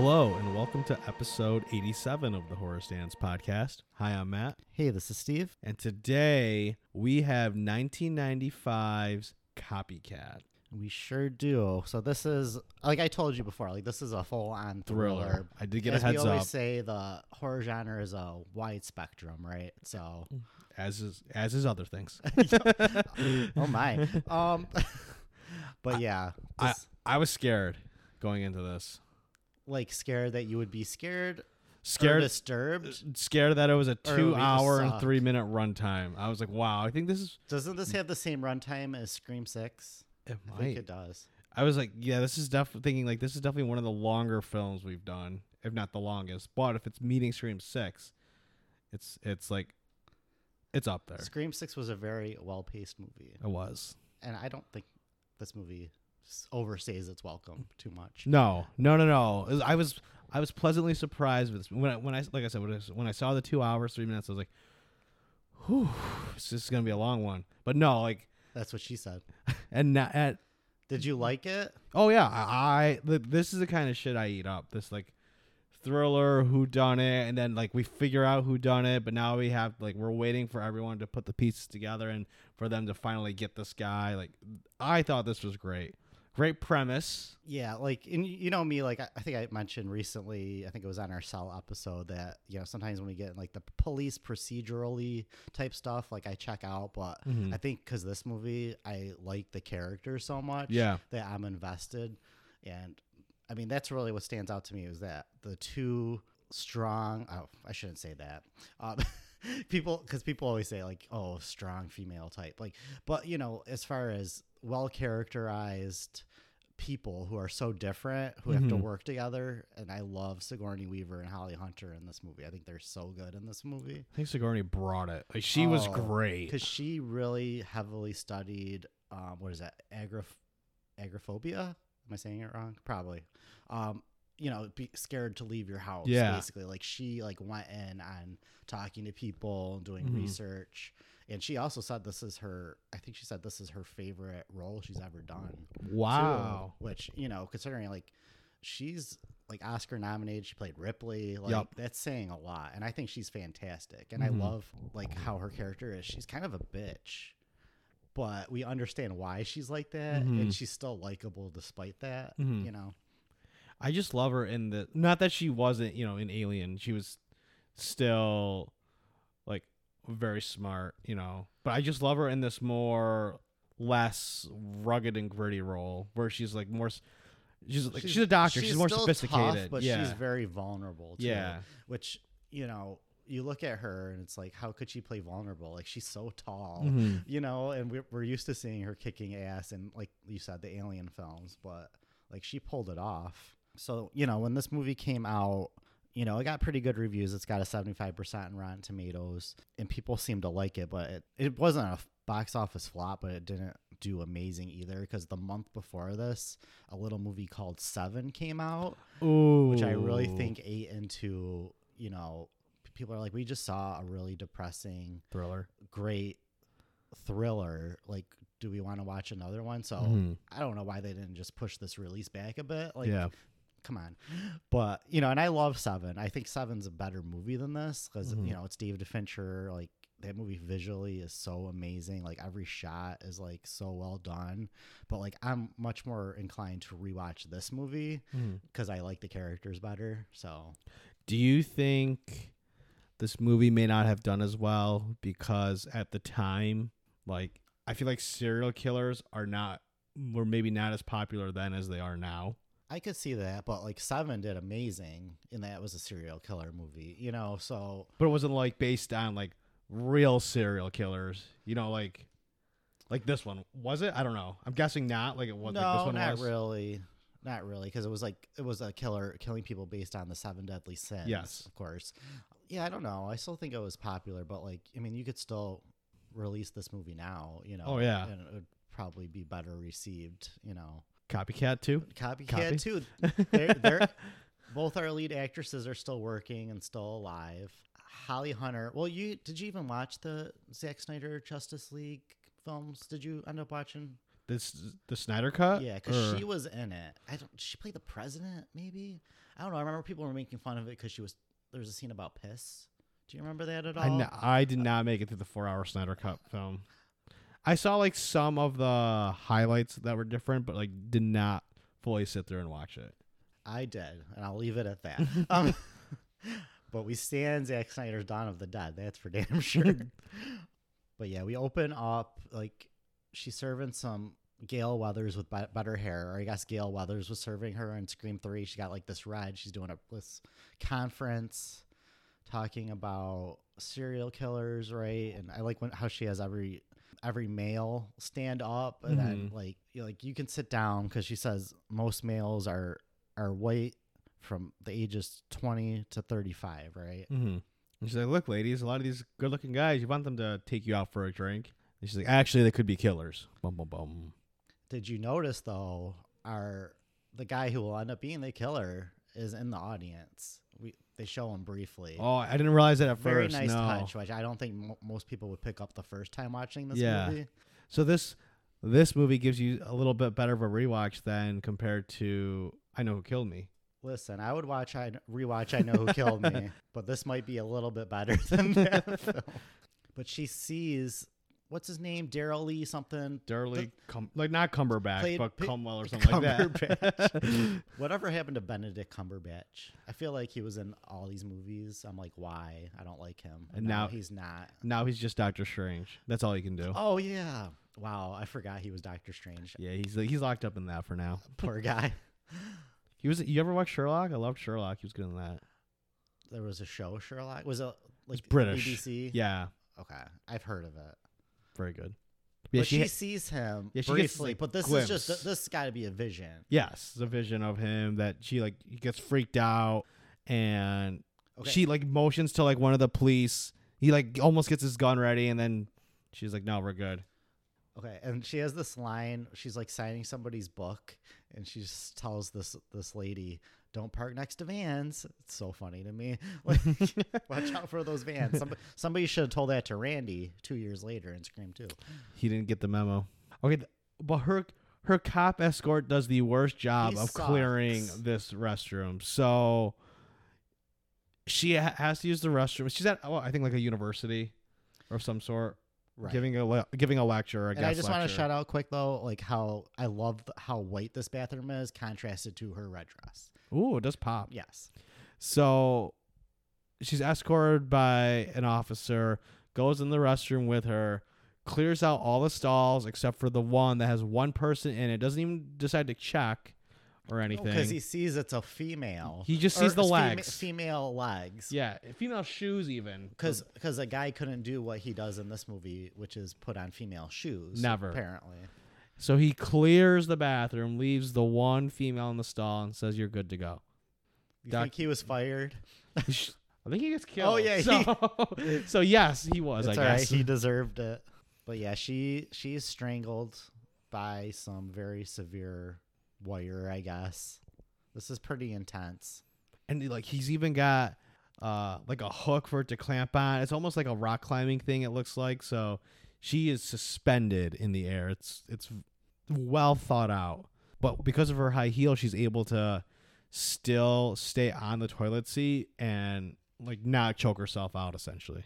Hello, and welcome to episode 87 of the Horror Stans podcast. Hi, I'm Matt, Hey, this is Steve. and today we have 1995's Copycat We sure do. So this is like I told you before. Like this is a full-on thriller. thriller. I did get As a heads up. we always up, say, the horror genre is a wide spectrum, right? So, as is as is other things. oh my. Um, but yeah, I this- I was scared going into this. Like scared that you would be scared, or Scared, disturbed. Uh, scared that it was a Or it would two hour and three minute runtime. I was like, wow, I think this is. Doesn't this have the same runtime as Scream Six? It I might. think it does. I was like, yeah, this is definitely thinking like this is definitely one of the longer films we've done, if not the longest. But if it's meeting Scream Six, it's it's like it's up there. Scream Six was a very well-paced movie, It was. and I don't think this movie overstays its welcome too much. No, no, no, no. I was I was pleasantly surprised with this. when I, when I like I said when I, when I saw the two hours three minutes I was like, whew, this is gonna be a long one. But no, like That's what she said. and not at Did you like it? oh yeah, I, I this is the kind of shit I eat up. This like thriller who done it and then like we figure out who done it but now we have like we're waiting for everyone to put the pieces together and for them to finally get this guy like i thought this was great great premise Yeah, like and you know me, like I, I think I mentioned recently, I think it was on our cell episode that you know sometimes when we get like the police procedurally type stuff, like I check out, but Mhm. I think because this movie, I like the character so much, Yeah. that I'm invested, and I mean that's really what stands out to me is that the two strong. Oh, I shouldn't say that. Um, people, because people always say like, oh, strong female type, like, but you know, as far as well characterized people who are so different who have to Mhm. work together and i love sigourney weaver and holly hunter in this movie. I think they're so good in this movie. I think sigourney brought it. Like she was Oh, great. because she really heavily studied um, what is that? Agraph- agoraphobia am i saying it wrong? Probably. Um, you know be scared to leave your house Yeah. basically. Like she like went in on talking to people and doing Mhm. research and she also said this is her i think she said this is her favorite role she's ever done too, wow which you know considering like she's like oscar nominated she played ripley like Yup. that's saying a lot and i think she's fantastic and Mhm. i love like how her character is she's kind of a bitch but we understand why she's like that Mhm. and she's still likable despite that Mhm. you know I just love her in the not that she wasn't, you know, in Alien. She was still very smart, you know. But I just love her in this more less rugged and gritty role where she's like more she's like she's, a doctor. She's, more still sophisticated. tough, but yeah. she's very vulnerable too, yeah. which you know you look at her and it's like how could she play vulnerable like she's so tall Mhm. you know and we're, we're used to seeing her kicking ass in like you said the alien films but like she pulled it off so you know when this movie came out you know it got pretty good reviews it's got a 75% in rotten tomatoes and people seem to like it but it, it wasn't a box office flop but it didn't do amazing either because the month before this a little movie called seven came out Ooh. which I really think ate into, you know, people are like, we just saw a really depressing, thriller. great thriller. Like, do we want to watch another one? So Mhm. I don't know why they didn't just push this release back a bit. Like, yeah. Come on. But, you know, and I love Seven. I think Seven's a better movie than this because, Mhm. you know, it's David Fincher. Like, that movie visually is so amazing. Like, every shot is, like, so well done. But, like, I'm much more inclined to rewatch this movie because I like the characters better. So, Do you think this movie may not have done as well because at the time, like I feel like serial killers are not were maybe not as popular then as they are now. I could see that, but like Seven did amazing and that was a serial killer movie, you know. So But it wasn't like based on like real serial killers, you know, like like this one was it? I don't know. I'm guessing not. Like it was. no, like this one not was. really, not really, because it was like it was a killer killing people based on the seven deadly sins. Yes. of course. Yeah, I don't know. I still think it was popular, but like, I mean, you could still release this movie now, you know. Oh, yeah. and it would probably be better received, you know. Copycat too. Copycat Copy. too. They're, they're both our lead actresses are still working and still alive. Holly Hunter. Well, you did you even watch the Zack Snyder Justice League films? Did you end up watching? This the Snyder cut. Yeah, because she was in it. I don't. Did she played the president, maybe. I don't know. I remember people were making fun of it because she was. There was a scene about piss. Do you remember that at all? I, n- I did not make it through the four-hour Snyder cut film. I saw like some of the highlights that were different, but like did not fully sit there and watch it. I did, and I'll leave it at that. um, but we stand Zack Snyder's Dawn of the Dead. That's for damn sure. but yeah, we open up like she's serving some Gale Weathers with be- better hair, or I guess Gale Weathers was serving her in Scream Three. She got like this ride. She's doing a this conference talking about serial killers, right? And I like when how she has every every male stand up, and then Mhm. like you like you can sit down because she says most males are are white from the ages 20 to 35 right Mm-hmm. And she's like, "Look, ladies, a lot of these good-looking guys, you want them to take you out for a drink." And she's like, "Actually, they could be killers." Bum bum bum. did you notice though our the guy who will end up being the killer is in the audience they show him briefly Oh, I didn't realize that at very first. nice no. touch which i don't think mo- most people would pick up the first time watching this Yeah. movie So this this movie gives you a little bit better of a rewatch than compared to I Know Who Killed Me. listen i would watch i rewatch i know who killed me but this might be a little bit better than that film. but she sees what's his name daryl lee something Durley, cum- like not Cumberbatch, Played- but Cumwell or something like that. Cumberbatch. Whatever happened to Benedict Cumberbatch? I feel like he was in all these movies. I'm like, why? I don't like him. And now now- he's not. now he's just Doctor Strange. That's all he can do. Oh yeah. Wow, I forgot he was Doctor Strange. Yeah, he's he's locked up in that for now. Poor guy. He was. You ever watch Sherlock? I loved Sherlock. He was good in that. There was a show Sherlock. Was it like British. BBC? Yeah, Okay, I've heard of it. Very good. Yeah, but she, she, sees him Yeah, she gets, briefly. like, but this glimpse. is just this got to be a vision. yes, the vision of him that she like he gets freaked out and Okay. she like motions to like one of the police. He like almost gets his gun ready and then she's like, "No, we're good." Okay, and she has this line. She's like signing somebody's book, and she just tells this this lady, "Don't park next to vans." It's so funny to me. Like, watch out for those vans. Somebody, somebody should have told that to Randy two years later in Scream Two. He didn't get the memo. Okay, but her her cop escort does the worst job He of clearing this restroom. So she ha- has to use the restroom. She's at oh, I think like a university or some sort, Right. giving a le- giving a lecture. A and I just want to shout out quick though, like how I love th- how white this bathroom is contrasted to her red dress. Ooh, it does pop. Yes. So she's escorted by an officer, goes in the restroom with her, clears out all the stalls except for the one that has one person in it. Doesn't even decide to check or oh, anything. Because he sees it's a female. He just sees the fema- legs. female legs. yeah, female shoes even. Because because a guy couldn't do what he does in this movie, which is put on female shoes. Never. Apparently. So he clears the bathroom, leaves the one female in the stall, and says, "You're good to go." You Doc- think he was fired? I think he gets killed. Oh, yeah, he- So, so yes, he was. I all right. guess. He deserved it. But yeah, she she's strangled by some very severe wire, I guess. This is pretty intense. and like he's even got uh like a hook for it to clamp on. It's almost like a rock climbing thing. It looks like so. She is suspended in the air. It's it's well thought out, but because of her high heel, she's able to still stay on the toilet seat and like not choke herself out. Essentially,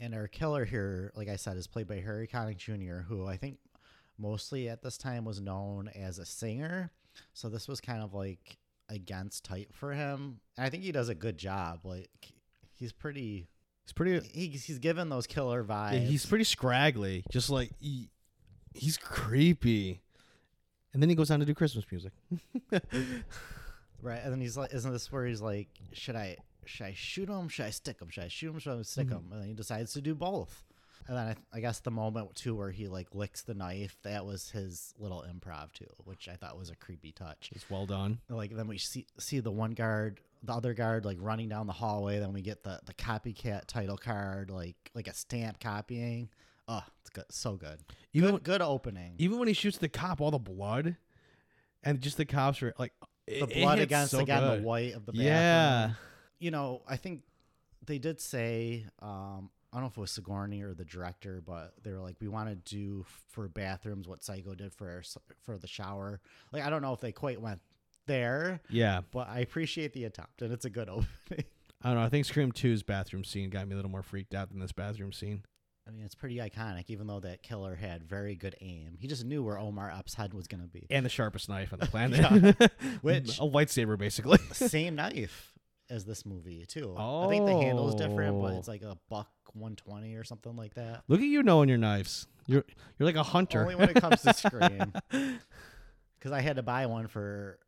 And our killer here, like I said, is played by Harry Connick Jr., who I think mostly at this time was known as a singer. So this was kind of like against type for him. And I think he does a good job. Like he's pretty he's pretty. he's he's given those killer vibes. Yeah, he's pretty scraggly. Just like he, he's creepy. And then he goes on to do Christmas music. right. And then he's like, isn't this where he's like, should I should I shoot him? Should I stick him? Should I shoot him? Should I stick Mm-hmm. him? And then he decides to do both. And then I, I guess the moment too where he like licks the knife, that was his little improv too, which I thought was a creepy touch. It's well done. Like then we see see the one guard, the other guard like running down the hallway. Then we get the the copycat title card, like like a stamp copying. Oh, it's good, so good. Even Good, good opening. even when he shoots the cop, all the blood, and just the cops are like the it- blood against so again good. the white of the bathroom. Yeah, you know, I think they did say um, I don't know if it was Sigourney or the director, but they were like, we want to do for bathrooms what Psycho did for for the shower. Like I don't know if they quite went there, Yeah. but I appreciate the attempt, and it's a good opening. I don't know. I think Scream 2's bathroom scene got me a little more freaked out than this bathroom scene. I mean, it's pretty iconic, even though that killer had very good aim. He just knew where Omar Epps' head was going to be. And the sharpest knife on the planet. Which- a lightsaber, basically. Same knife as this movie too. I think the handle is different, but Oh. it's like a buck one twenty or something like that. Look at you knowing your knives. You're you're like a hunter. Only when it comes to Scream, because I had to buy one for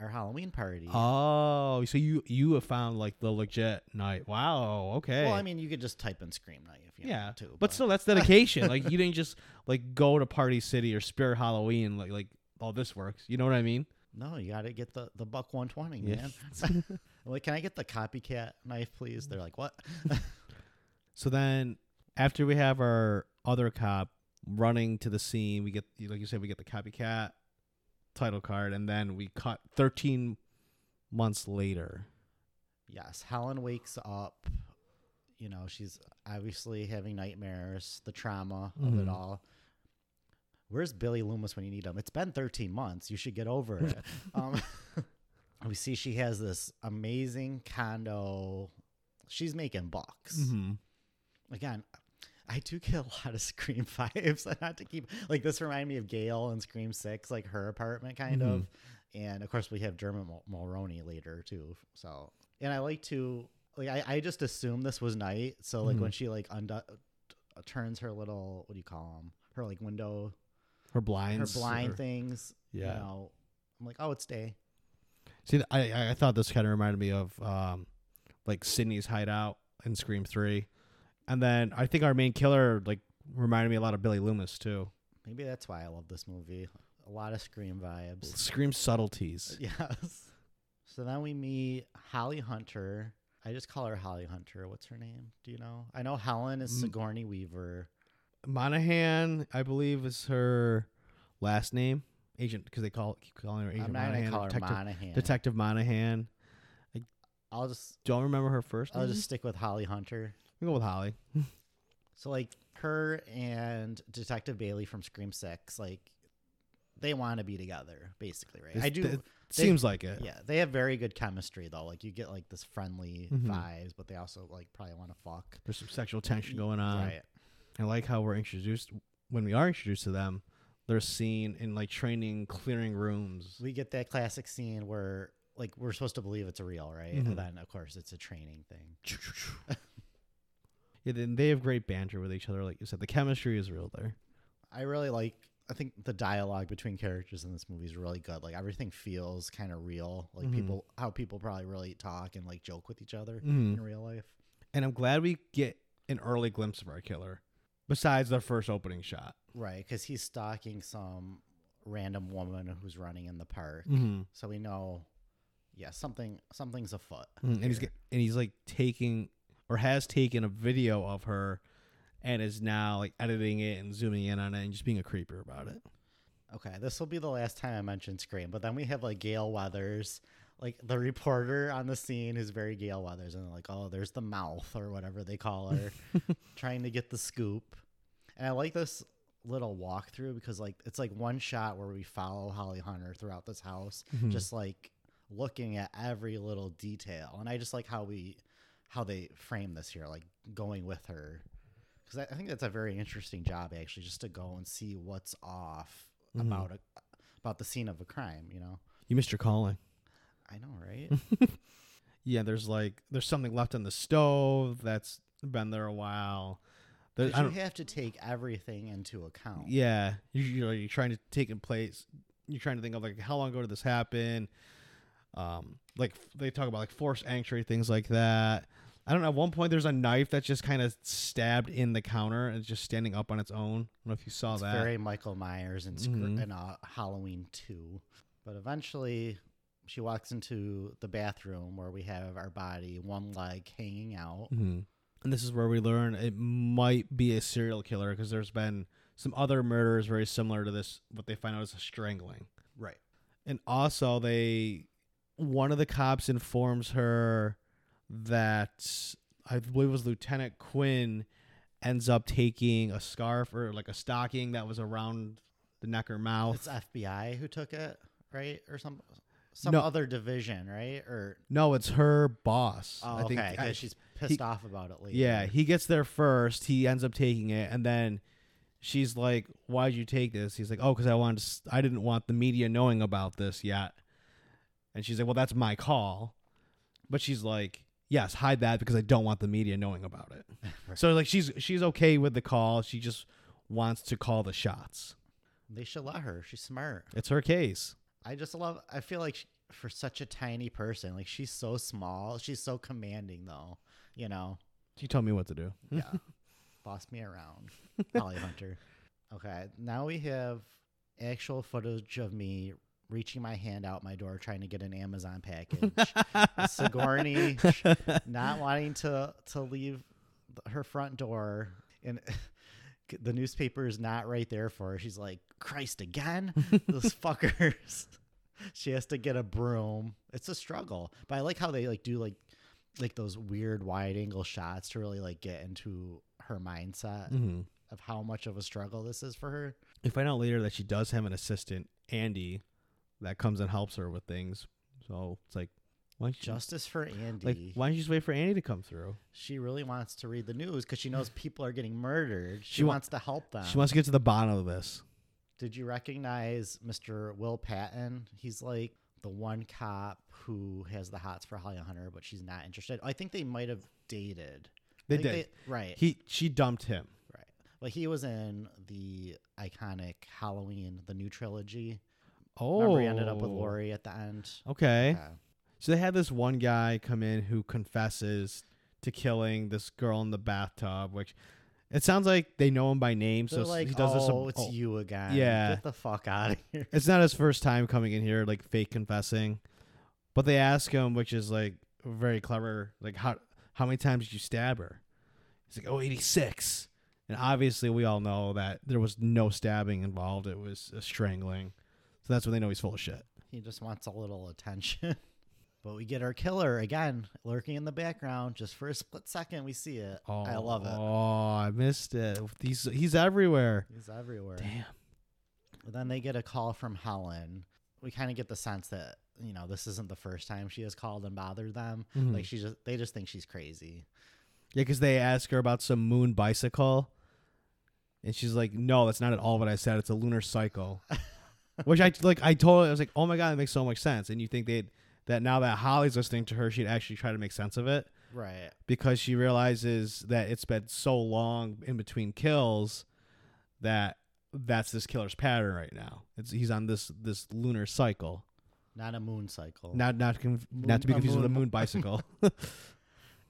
our Halloween party. Oh, so you you have found like the legit knife. Wow. Okay. Well, I mean, you could just type in Scream knife, if you know, yeah, too. but still, that's dedication. like you didn't just like go to Party City or Spirit Halloween. Like like oh, this works. You know what I mean? no, you got to get the the buck one twenty, Yeah. man. I'm like, can I get the copycat knife, please? They're like, what? So then, after we have our other cop running to the scene, we get like you said, we get the copycat title card, and then we cut thirteen months later. Yes, Helen wakes up. You know, she's obviously having nightmares, the trauma of it Mhm. all. Where's Billy Loomis when you need him? It's been 13 months. You should get over it. um, we see she has this amazing condo. She's making bucks. Mm-hmm. Again, I do get a lot of Scream vibes. I have to keep like this remind me of Gale and Scream Six, like her apartment kind Mhm. of. And of course, we have Dermot Mul- Mulroney later too. So, and I like to like I, I just assume this was night. So like Mhm. when she like undo- uh, turns her little what do you call them? Her like window, Her blinds, her blind or- things. Yeah. You know, I'm like, oh, it's day. See, I I- thought this kind of reminded me of um, like Sydney's hideout in Scream Three, and then I think our main killer like reminded me a lot of Billy Loomis too. Maybe that's why I love this movie. A lot of Scream vibes. Scream subtleties. Yes. So then we meet Holly Hunter. I just call her Holly Hunter. What's her name? Do you know? I know Helen is. Sigourney Weaver. Monahan, I believe, is her last name. Agent, because they call keep calling her Agent I'm not Monahan. gonna call her Detective, Monahan. Detective Monahan. I'll just Don't remember her first I'll name. just stick with Holly Hunter. We'll go with Holly. So like her and Detective Bailey from Scream Six, like they want to be together, basically, right? I do. It seems like it. yeah, they have very good chemistry though. Like you get like this friendly Mhm. vibes, but they also like probably want to fuck. There's some sexual tension going on. Right. I like how we're introduced when we are introduced to them. They're seen in like training, clearing rooms. we get that classic scene where like we're supposed to believe it's a real, right? Mhm. And then of course it's a training thing. yeah, then they have great banter with each other. Like you said, the chemistry is real there. I really like I think the dialogue between characters in this movie is really good. Like everything feels kind of real. Like Mhm. people how people probably really talk and like joke with each other Mhm. in real life. And I'm glad we get an early glimpse of our killer, besides the first opening shot. Right, cuz he's stalking some random woman who's running in the park. Mm-hmm. So we know yeah, something something's afoot. And he's get, and he's like taking or has taken a video of her, and is now like editing it and zooming in on it and just being a creeper about it. Okay, this will be the last time I mention Scream, but then we have like Gale Weathers, like the reporter on the scene who's very Gale Weathers, and like, oh, there's the mouth or whatever they call her, trying to get the scoop. And I like this little walkthrough because like it's like one shot where we follow Holly Hunter throughout this house, Mhm. just like looking at every little detail. And I just like how we how they frame this here, like going with her. Because I, I think that's a very interesting job, actually, just to go and see what's off Mhm. about a about the scene of a crime. You know, You missed your calling. I know, right? Yeah, there's like there's something left on the stove that's been there a while. There- you have to take everything into account. yeah, you, you know, you're trying to take in place. You're trying to think of like how long ago did this happen? Um, like they talk about like forced entry, things like that. I don't know. At one point, there's a knife that's just kind of stabbed in the counter and just standing up on its own. I don't know if you saw it's that. very Michael Myers Mhm. in uh, Halloween two. But eventually, she walks into the bathroom where we have our body, one leg hanging out. hmm And this is where we learn it might be a serial killer because there's been some other murders very similar to this. What they find out is a strangling. Right. and also they one of the cops informs her that I believe it was Lieutenant Quinn ends up taking a scarf or like a stocking that was around the neck or mouth. It's FBI who took it, right? Or some some No. other division, right? Or no, it's her boss. oh, I think okay, I- she's pissed he- off about it later. Yeah, he gets there first. He ends up taking it, and then she's like, "Why'd you take this?" He's like, "Oh, because I wanted. To, I didn't want the media knowing about this yet." And she's like, "Well, that's my call," but she's like, "Yes, hide that because I don't want the media knowing about it." Right. So like, she's she's okay with the call. She just wants to call the shots. they should let her. She's smart. It's her case. I just love. I feel like she, for such a tiny person, like she's so small. She's so commanding, though. You know, She told me what to do. yeah. Boss me around, Holly Hunter. Okay, now we have actual footage of me reaching my hand out my door trying to get an Amazon package. Sigourney not wanting to to leave her front door and the newspaper is not right there for her. She's like, Christ again? Those fuckers. she has to get a broom. It's a struggle. But I like how they like do like like those weird wide angle shots to really like get into her mindset hmm of how much of a struggle this is for her. We find out later that she does have an assistant, Andy, that comes and helps her with things. So it's like, why don't you Justice for Andy. like why don't you just wait for Andy to come through? she really wants to read the news because she knows people are getting murdered. She, She wa- wants to help them. She wants to get to the bottom of this. Did you recognize Mr. Will Patton? He's like the one cop who has the hots for Holly Hunter, but she's not interested. I think they might have dated. They I think did. right. He she dumped him. right. But he was in the iconic Halloween, the new trilogy. Oh, Remember he ended up with oh. Laurie at the end? Okay, Yeah. So they had this one guy come in who confesses to killing this girl in the bathtub, which it sounds like they know him by name. They're so like, he does this. oh, it's oh, you again. Yeah. Get the fuck out of here. It's not his first time coming in here, like fake confessing. But they ask him, which is like very clever, like how how many times did you stab her? He's like, oh, 86. And obviously, we all know that there was no stabbing involved. It was a strangling. So that's when they know he's full of shit. He just wants a little attention. but we get our killer again lurking in the background just for a split second. We see it. Oh, I love it. Oh, I missed it. He's he's everywhere. He's everywhere. Damn. But then they get a call from Helen. We kind of get the sense that you know this isn't the first time she has called and bothered them. Mhm. Like she just they just think she's crazy. Yeah, because they ask her about some moon bicycle, and she's like, "No, that's not at all what I said. It's a lunar cycle." Which I like. I told. I was like, "Oh my god, that makes so much sense." And you think they that now that Holly's listening to her, she'd actually try to make sense of it Right. because she realizes that it's been so long in between kills that that's this killer's pattern right now. It's he's on this this lunar cycle. Not a moon cycle. Not not conf- Moon- not to be confused with a moon- bicycle.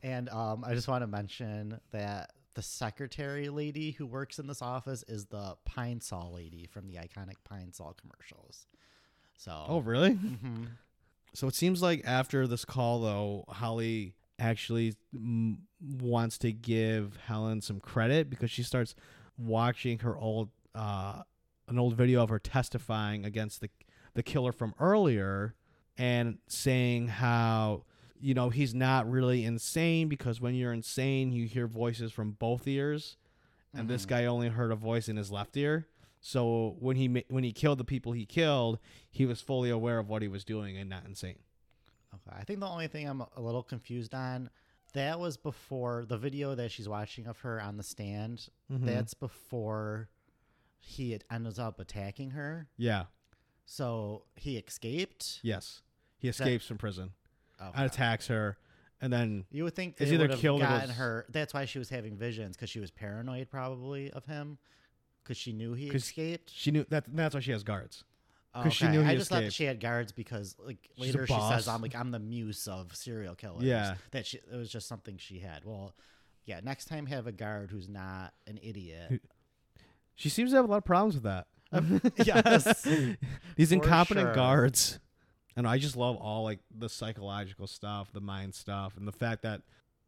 And um, I just want to mention that the secretary lady who works in this office is the Pine Sol lady from the iconic Pine Sol commercials. So. oh really? mhm. So it seems like after this call, though, Holly actually mm, wants to give Helen some credit because she starts watching her old, uh, an old video of her testifying against the the killer from earlier, and saying how you know he's not really insane because when you're insane, you hear voices from both ears, and this Mhm. guy only heard a voice in his left ear. So when he when he killed the people he killed, he was fully aware of what he was doing and not insane. Okay. I think the only thing I'm a little confused on that was before the video that she's watching of her on the stand. Mhm. That's before he had ends up attacking her. yeah, So he escaped. yes, he escapes from prison Okay. and attacks her, and then You would think they either would have killed or gotten her. That's why she was having visions because she was paranoid, probably of him, because she knew he 'Cause escaped. she knew that that's why she has guards. Oh, 'cause she knew he I just thought escaped. she had guards because, like, She's a later she says, "I'm like I'm the muse of serial killers." Yeah. that she, it was just something she had. Well, yeah. Next time, have a guard who's not an idiot. She seems to have a lot of problems with that. yes. These For incompetent sure. guards. And I just love all like the psychological stuff, the mind stuff, and the fact that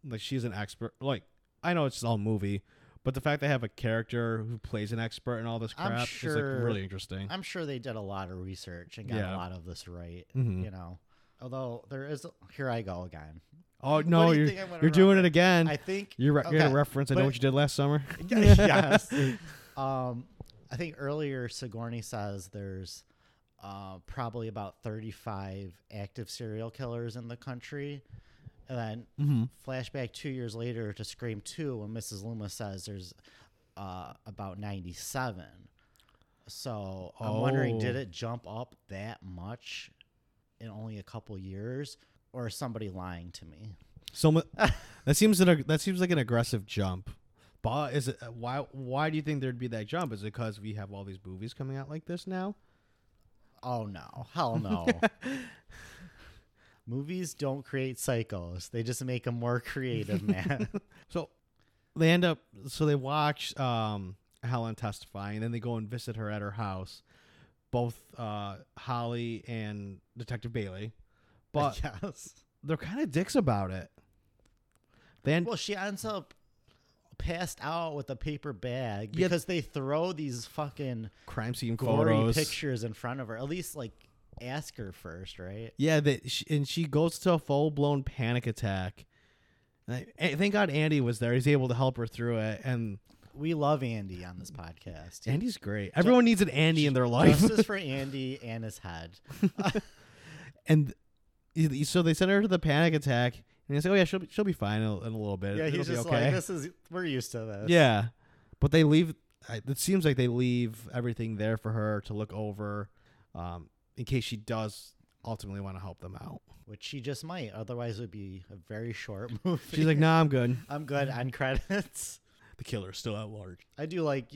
like she's an expert. Like I know it's all movie, but the fact they have a character who plays an expert and all this I'm crap is sure- like really interesting. I'm sure they did a lot of research and got Yeah. a lot of this right. Mhm. You know, Although there is, here I go again. Oh no, do you you're think I'm gonna you're doing it again. I think you're, re- you're gonna okay, reference. I know but- what you did last summer. yes. Um, I think earlier Sigourney says there's uh, probably about 35 active serial killers in the country. And then Mm-hmm. flashback two years later to Scream 2 when Mrs. Loomis says there's uh, about 97. So I'm wondering, did Oh. it jump up that much in only a couple years? Or is somebody lying to me? So that seems an, that seems like an aggressive jump. But is it why why do you think there'd be that jump? Is it because we have all these movies coming out like this now? Oh no, hell no. Movies don't create psychos; they just make them more creative, man. So they end up so they watch um, Helen testify and then they go and visit her at her house. Both uh, Holly and Detective Bailey, but yes. they're kind of dicks about it. Then Well, she ends up passed out with a paper bag Yeah. because they throw these fucking crime scene gory photos. pictures in front of her. At least, like, ask her first, right? Yeah, that and she goes to a full blown panic attack. And I, thank God Andy was there. He's able to help her through it, and We love Andy on this podcast. Andy's great. Everyone needs an Andy in their life. Justice for Andy and his head. and so they send her to the panic attack, and they say, "Oh yeah, she'll be, she'll be fine in a, in a little bit. Yeah, It'll he's just okay." like, "This is we're used to this." yeah, but they leave. It seems like they leave everything there for her to look over, um, in case she does ultimately want to help them out. which she just might. Otherwise, it would be a very short movie. She's like, "Nah, I'm good. I'm good on credits. The killer's still at large." I do like,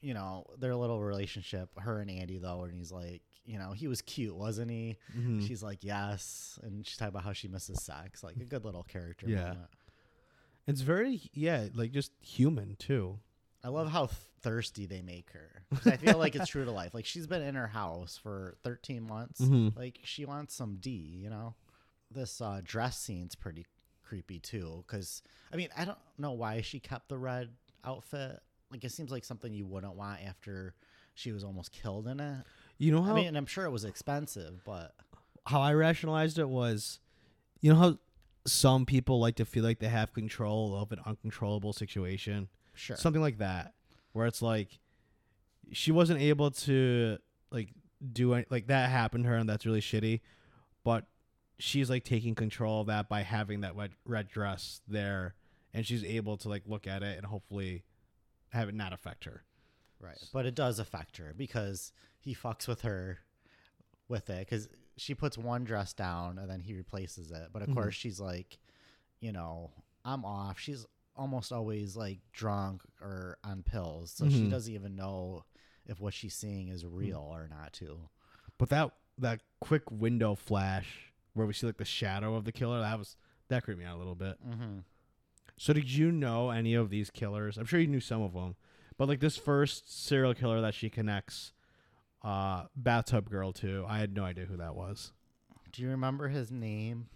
you know, their little relationship, her and Andy though, and he's like, you know, he was cute, wasn't he? Mhm. She's like, yes, and she's talking about how she misses sex, like a good little character. Yeah. moment. It's very yeah, like just human too. I love how thirsty they make her. I feel like it's true to life. Like she's been in her house for 13 months. Mhm. Like she wants some D, you know. This uh, dress scene's pretty creepy too. Because I mean, I don't know why she kept the red outfit. Like it seems like something you wouldn't want after she was almost killed in it. You know how I mean, and I'm sure it was expensive, but how I rationalized it was, you know how some people like to feel like they have control of an uncontrollable situation, sure. something like that, where it's like she wasn't able to like do any, like that happened to her and that's really shitty, but she's like taking control of that by having that red, red dress there, and she's able to like look at it and hopefully have it not affect her. Right. But it does affect her because he fucks with her with it because she puts one dress down and then he replaces it. But of Mhm. course, she's like, you know, I'm off. She's almost always like drunk or on pills. So she Mhm. doesn't even know if what she's seeing is real or not, too. But that that quick window flash where we see like the shadow of the killer, that was that creeped me out a little bit. Mm-hmm. So did you know any of these killers? I'm sure you knew some of them, but like this first serial killer that she connects uh bathtub girl to, I had no idea who that was. Do you remember his name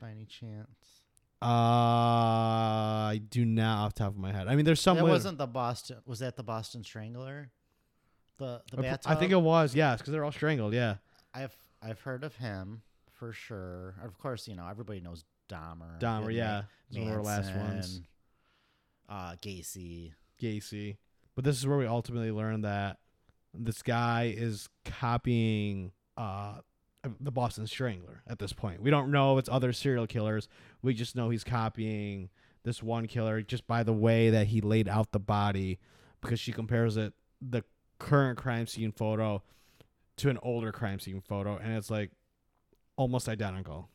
by any chance? Uh I do not off the top of my head. I mean there's some that way- wasn't the Boston. Was that the Boston Strangler? The the I think it was, yes, because they're all strangled, yeah. I've I've heard of him for sure. Of course, you know everybody knows Dahmer. Dahmer, yeah. It's one of our last ones. Manson, Uh, Gacy. Gacy. But this is where we ultimately learn that this guy is copying uh the Boston Strangler at this point. We don't know if it's other serial killers. We just know he's copying this one killer just by the way that he laid out the body because she compares it the current crime scene photo to an older crime scene photo and it's like almost identical.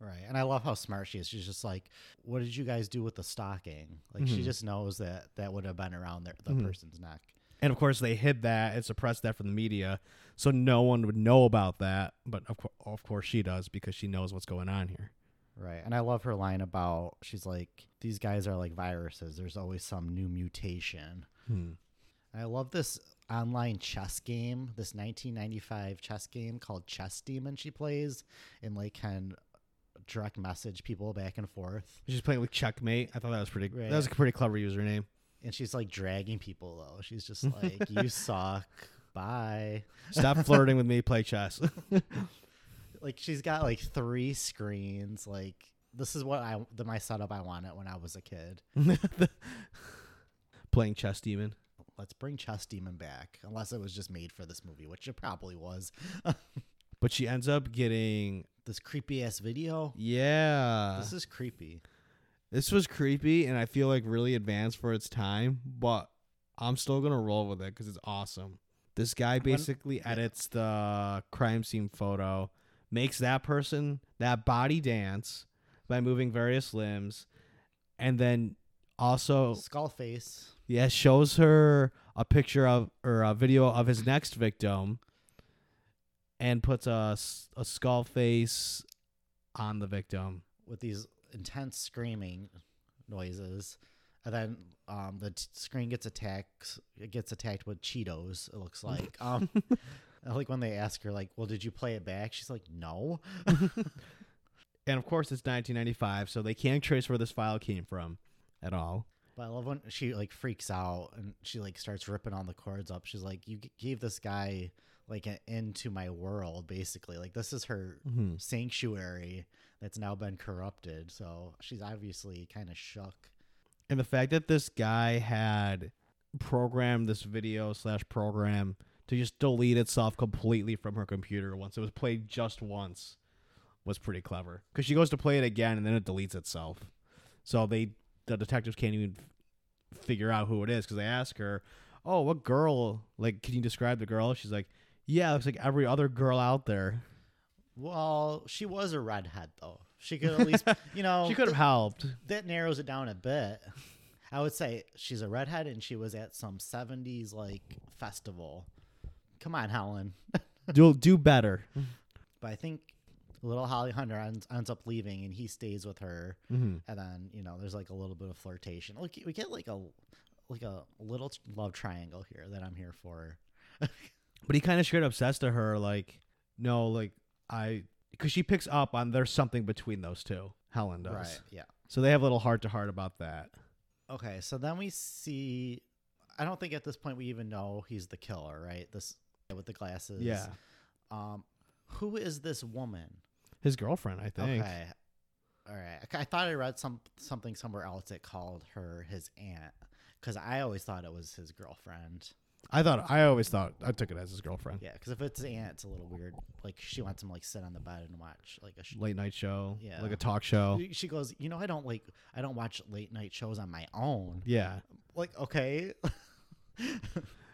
Right, and I love how smart she is. She's just like, "What did you guys do with the stocking?" Like she Mhm. just knows that that would have been around their, the Mhm. person's neck. And of course, they hid that and suppressed that from the media, so no one would know about that. But of, cour of course, she does because she knows what's going on here. Right, and I love her line about she's like, "These guys are like viruses. There's always some new mutation." Hmm. I love this online chess game, this 1995 chess game called Chess Demon. She plays and like can direct message people back and forth. She's playing with Checkmate. I thought that was pretty. Right. That was a pretty clever username. And she's like dragging people though. She's just like, "You suck. Bye." Stop flirting with me. Play chess. like she's got like three screens. Like this is what I the my setup I wanted when I was a kid. Playing chess demon. Let's bring Chess Demon back, unless it was just made for this movie, which it probably was. But she ends up getting This creepy ass video. yeah. this is creepy. This was creepy and I feel like really advanced for its time, but I'm still gonna roll with it because it's awesome. This guy basically edits the crime scene photo, makes that person that body dance by moving various limbs, and then also Skull face. yeah shows her a picture of or a video of his next victim, and puts a, a skull face on the victim. with these intense screaming noises, and then um, the t- screen gets attacked. It gets attacked with Cheetos. It looks like. Um, like when they ask her, like, "Well, did you play it back?" She's like, "No." And of course, it's 1995, so they can't trace where this file came from at all. But I love when she like freaks out and she like starts ripping on the cords up. She's like, "You g- gave this guy like an into my world, basically. Like this is her Mhm. sanctuary that's now been corrupted." So she's obviously kind of shook. And the fact that this guy had programmed this video slash program to just delete itself completely from her computer once it was played just once was pretty clever. Because she goes to play it again and then it deletes itself. So they the detectives can't even f- figure out who it is because they ask her, "Oh, what girl? Like, can you describe the girl?" She's like, "Yeah, it looks like every other girl out there." Well, she was a redhead though. She could at least, you know, She could have helped. that narrows it down a bit. I would say she's a redhead and she was at some 70s like festival. Come on, Helen. do do better. But I think little Holly Hunter ends, ends up leaving and he stays with her. hmm And then, you know, there's like a little bit of flirtation. Like we get like a like a little love triangle here that I'm here for. But he kind of straight up says to her, like, no, like, I, because she picks up on there's something between those two. Helen does. Right. Yeah. So they have a little heart to heart about that. Okay, so then we see I don't think at this point we even know he's the killer, right? This with the glasses. Yeah. Um who is this woman? His girlfriend, I think. Okay. All right. I, thought I read some something somewhere else that called her his aunt cuz I always thought it was his girlfriend. I thought, I always thought, I took it as his girlfriend. Yeah, cuz if it's his aunt it's a little weird. Like she wants him to, like sit on the bed and watch like a sh- Late night show. Yeah. Like a talk show. She goes, "You know, I don't like I don't watch late night shows on my own." Yeah. Like, okay.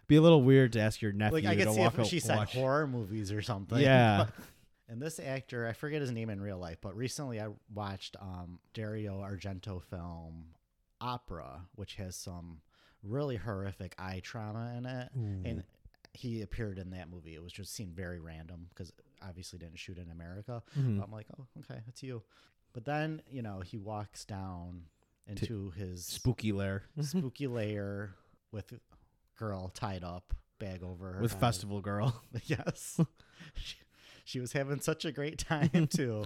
Be a little weird to ask your nephew like I to could see walk if o- she said watch. horror movies or something. Yeah. and this actor, I forget his name in real life, but recently I watched um Dario Argento film Opera, which has some really horrific eye trauma in it, and he appeared in that movie. It was just seemed very random because obviously didn't shoot in America. Mhm. I'm like, oh, okay, that's you. But then you know he walks down into his Spooky lair. spooky lair with girl tied up, bag over her With head. Festival Girl. Yes. she, she was having such a great time too.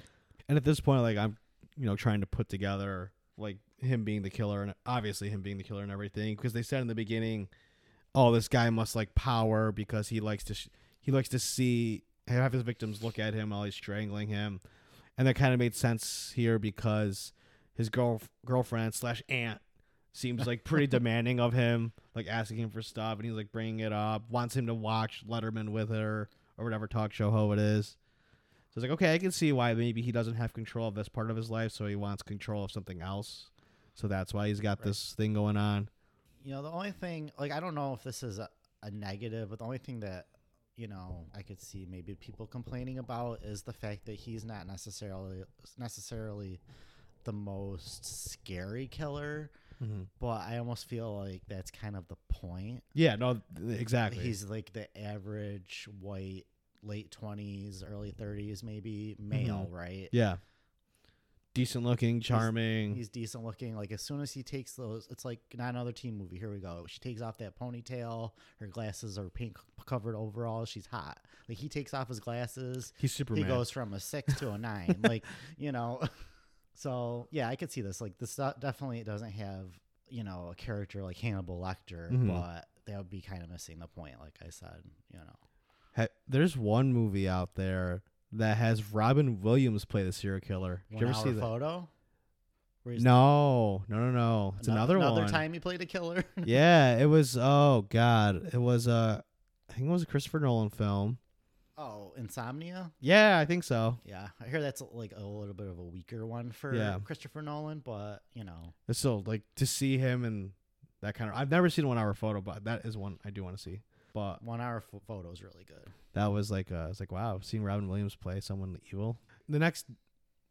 And at this point, like I'm, you know, trying to put together like him being the killer and obviously him being the killer and everything because they said in the beginning, oh, this guy must like power because he likes to sh- he likes to see have his victims look at him while he's strangling him, and that kind of made sense here because his girl girlfriend slash aunt seems like pretty demanding of him, like asking him for stuff, and he's like bringing it up, wants him to watch Letterman with her or whatever talk show ho it is. So it's like, okay, I can see why maybe he doesn't have control of this part of his life, so he wants control of something else. So that's why he's got Right. this thing going on. You know, the only thing like I don't know if this is a, a negative, but the only thing that you know I could see maybe people complaining about is the fact that he's not necessarily necessarily the most scary killer, mm-hmm. but I almost feel like that's kind of the point. Yeah, no, exactly. He's like the average white late 20s, early 30s maybe male, right? yeah, decent looking, charming. He's decent looking. Like as soon as he takes those, it's like not another teen movie. Here we go. She takes off that ponytail. Her glasses are pink covered overalls. She's hot. Like he takes off his glasses. he's Superman. He goes from a six to a nine. like you know. So yeah, I could see this. Like this definitely doesn't have you know a character like Hannibal Lecter, Mhm. but that would be kind of missing the point. Like I said, you know. Ha- There's one movie out there that has Robin Williams play the serial killer. Did you ever hour see that? photo. Where he's- No, no, no, no. It's another, another one. time he played a killer. yeah, it was. Oh God, it was. Uh, I think it was a Christopher Nolan film. oh, Insomnia. Yeah, I think so. Yeah, I hear that's like a little bit of a weaker one for Yeah. Christopher Nolan, but you know, It's still like to see him and that kind of. I've never seen a one hour photo, but that is one I do want to see. But one hour ph- photo is really good. that was like, uh, it's like wow, seeing Robin Williams play someone evil. The next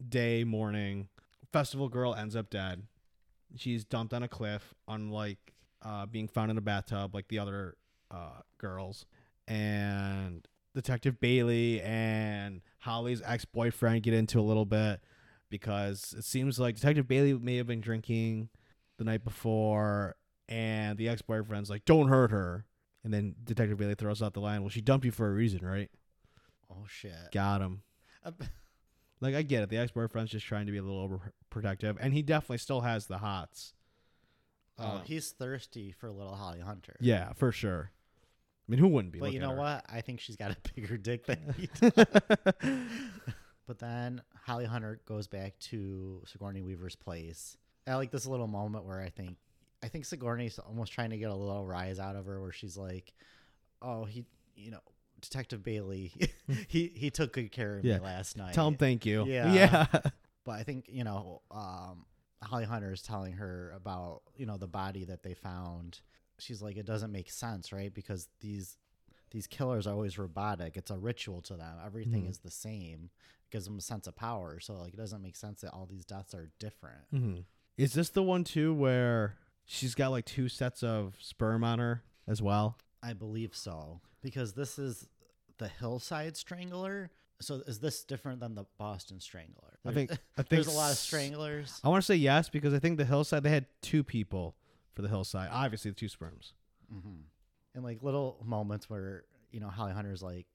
day morning, festival girl ends up dead. She's dumped on a cliff, unlike uh, being found in a bathtub like the other uh, girls. And Detective Bailey and Holly's ex boyfriend get into a little bit because it seems like Detective Bailey may have been drinking the night before, and the ex boyfriend's like, "Don't hurt her." And then Detective Bailey throws out the line, "Well, she dumped you for a reason, right?" Oh shit. Got him. Uh, Like I get it. The ex boyfriend's just trying to be a little overprotective, and he definitely still has the hots. Oh, Uh, he's thirsty for little Holly Hunter. yeah, for sure. I mean, who wouldn't be? But you know what? I think she's got a bigger dick than he does. But then Holly Hunter goes back to Sigourney Weaver's place. I like this little moment where I think I think Sigourney's almost trying to get a little rise out of her where she's like, Oh, he you know, Detective Bailey he he took good care of Yeah. me last night. Tell him thank you. Yeah. Yeah. But I think, you know, um Holly Hunter is telling her about, you know, the body that they found. She's like, it doesn't make sense, right? Because these these killers are always robotic. It's a ritual to them. Everything Mhm. is the same. It gives them a sense of power. So like it doesn't make sense that all these deaths are different. hmm Is this the one too where she's got like two sets of sperm on her as well? I believe so. Because this is the hillside strangler. So is this different than the Boston strangler? I think. I think there's a lot of stranglers. I want to say yes because I think the hillside they had two people for the hillside. Obviously, the two sperms. hmm And like little moments where you know Holly Hunter's like,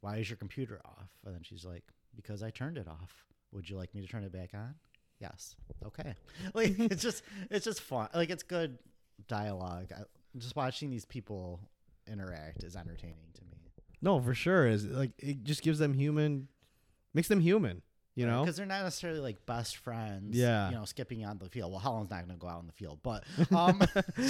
"Why is your computer off?" And then she's like, "Because I turned it off. Would you like me to turn it back on?" Yes. Okay. Like it's just it's just fun. Like it's good dialogue. I, just watching these people interact is entertaining to me. No, for sure is like it just gives them human, makes them human. You know. because they're not necessarily like best friends. Yeah. you know, skipping on the field. Well, Helen's not going to go out on the field, but um,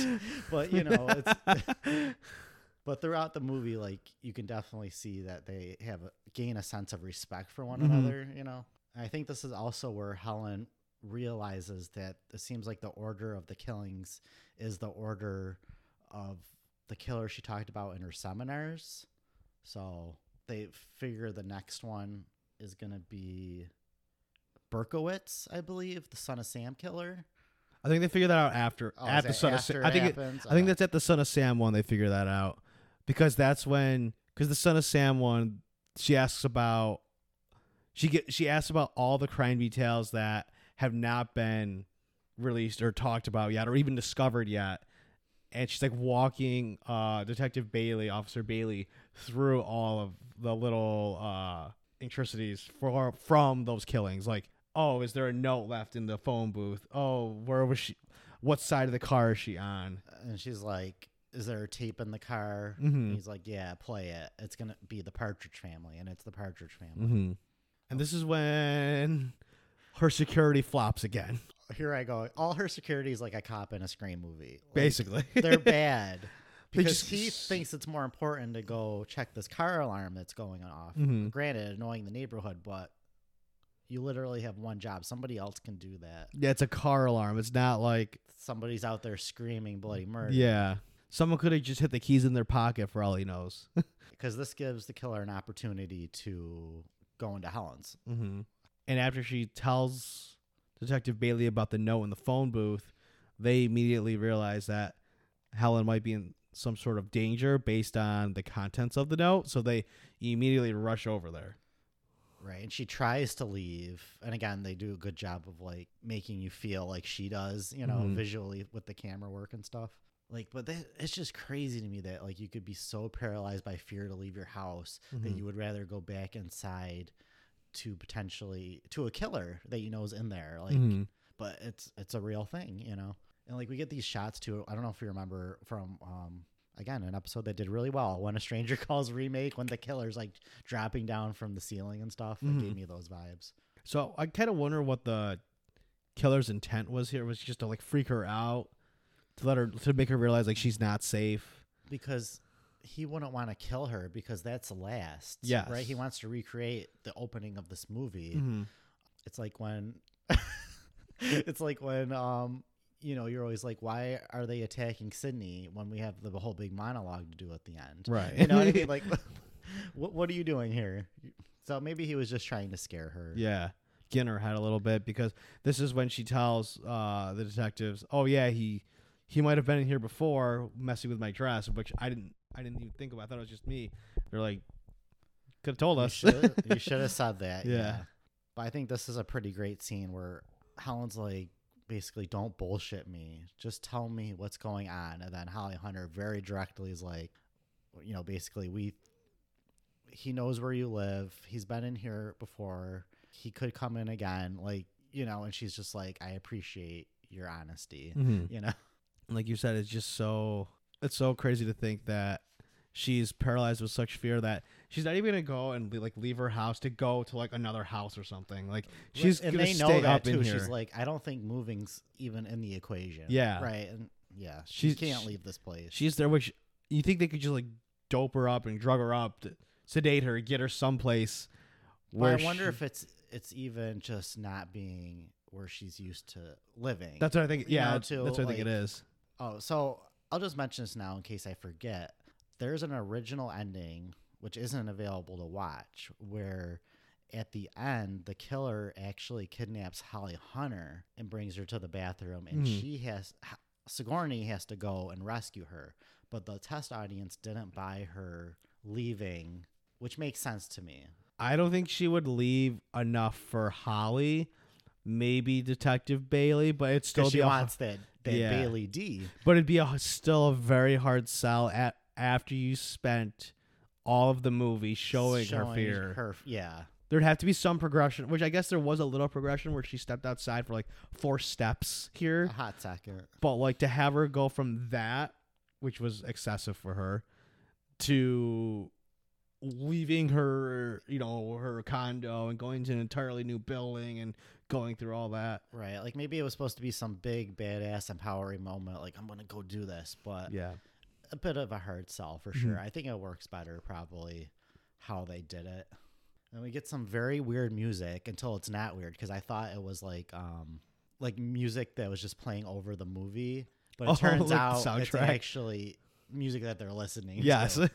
but you know, it's but throughout the movie, like you can definitely see that they have a, gain a sense of respect for one Mhm. another. You know, I think this is also where Helen realizes that it seems like the order of the killings is the order of the killer she talked about in her seminars. So they figure the next one is going to be Berkowitz, I believe, the son of Sam killer. I think they figure that out after Oh, at the son of Sam. I think it, happens? I think that's at the Son of Sam one. They figure that out because that's when because the Son of Sam one she asks about she get she asks about all the crime details that have not been released or talked about yet or even discovered yet. And she's like walking uh, Detective Bailey, Officer Bailey, through all of the little uh, intricacies for from those killings. Like, oh, is there a note left in the phone booth? Oh, where was she? What side of the car is she on? and she's like, "Is there a tape in the car?" Mhm. And he's like, "Yeah, play it. It's gonna be the Partridge Family, and it's the Partridge Family." Mm-hmm. And this is when her security flops again, Here I go. All her security is like a cop in a Scream movie. Like, basically. they're bad because just- he thinks it's more important to go check this car alarm that's going off. Mhm. Granted, annoying the neighborhood, but you literally have one job. Somebody else can do that. Yeah, it's a car alarm. It's not like Somebody's out there screaming bloody murder. yeah. Someone could have just hit the keys in their pocket for all he knows. because this gives the killer an opportunity to go into Helen's. hmm And after she tells Detective Bailey about the note in the phone booth, they immediately realize that Helen might be in some sort of danger based on the contents of the note. So they immediately rush over there. Right. And she tries to leave. And again, they do a good job of like making you feel like she does, you know, Mhm. visually with the camera work and stuff. Like, but that, it's just crazy to me that like you could be so paralyzed by fear to leave your house that Mhm. you would rather go back inside to potentially to a killer that you know is in there. Like, Mhm. but it's it's a real thing, you know. And like we get these shots too. I don't know if you remember from um, again an episode that did really well. When a Stranger Calls remake, when the killer's like dropping down from the ceiling and stuff, it gave me those vibes. So I kind of wonder what the killer's intent was here. Was just to like freak her out, to let her to make her realize like she's not safe. because he wouldn't want to kill her because that's last. Yes. Right? He wants to recreate the opening of this movie. Mm-hmm. It's like when it's like when um you know, you're always like, why are they attacking Sidney when we have the whole big monologue to do at the end? Right. You know what I mean? Like, what what are you doing here? So maybe he was just trying to scare her. Yeah, get in her head a little bit because this is when she tells uh, the detectives, "Oh yeah, he he might have been in here before, messing with my dress," which I didn't I didn't even think about. I thought it was just me. They're like, could have told You us. should you should have said that. Yeah. Yeah. But I think this is a pretty great scene where Helen's like basically don't bullshit me. Just tell me what's going on. And then Holly Hunter very directly is like you know, basically we he knows where you live. He's been in here before. He could come in again. Like, you know, and she's just like, I appreciate your honesty. Mhm. You know? Like you said, it's just so it's so crazy to think that she's paralyzed with such fear that she's not even gonna go and like leave her house to go to like another house or something. Like she's and gonna they know stay that up too. in here. She's like, I don't think moving's even in the equation. Yeah. Right. And yeah, she She's- can't leave this place. She's there, which you think they could just like dope her up and drug her up, to sedate her, get her someplace. Where I wonder she- if it's it's even just not being where she's used to living. that's what I think. you Yeah, know, that's too, what I think it is. oh, so I'll just mention this now in case I forget. There's an original ending which isn't available to watch where at the end the killer actually kidnaps Holly Hunter and brings her to the bathroom and Mhm. she has Sigourney has to go and rescue her. But the test audience didn't buy her leaving, which makes sense to me. I don't think she would leave enough for Holly. Maybe Detective Bailey, but it's still she wants that, that Yeah. Bailey D. but it'd be a, still a very hard sell at after you spent all of the movie showing, her fear. her- yeah. There'd have to be some progression, which I guess there was a little progression where she stepped outside for like four steps here. A hot second. But like to have her go from that, which was excessive for her, to leaving her, you know, her condo and going to an entirely new building and going through all that. Right. Like maybe it was supposed to be some big badass empowering moment, like I'm gonna go do this, but Yeah. a bit of a hard sell for sure. I think it works better probably how they did it. And we get some very weird music until it's not weird because I thought it was like um like music that was just playing over the movie, but it Oh, turns like the out it's soundtrack? actually music that they're listening Yes. to.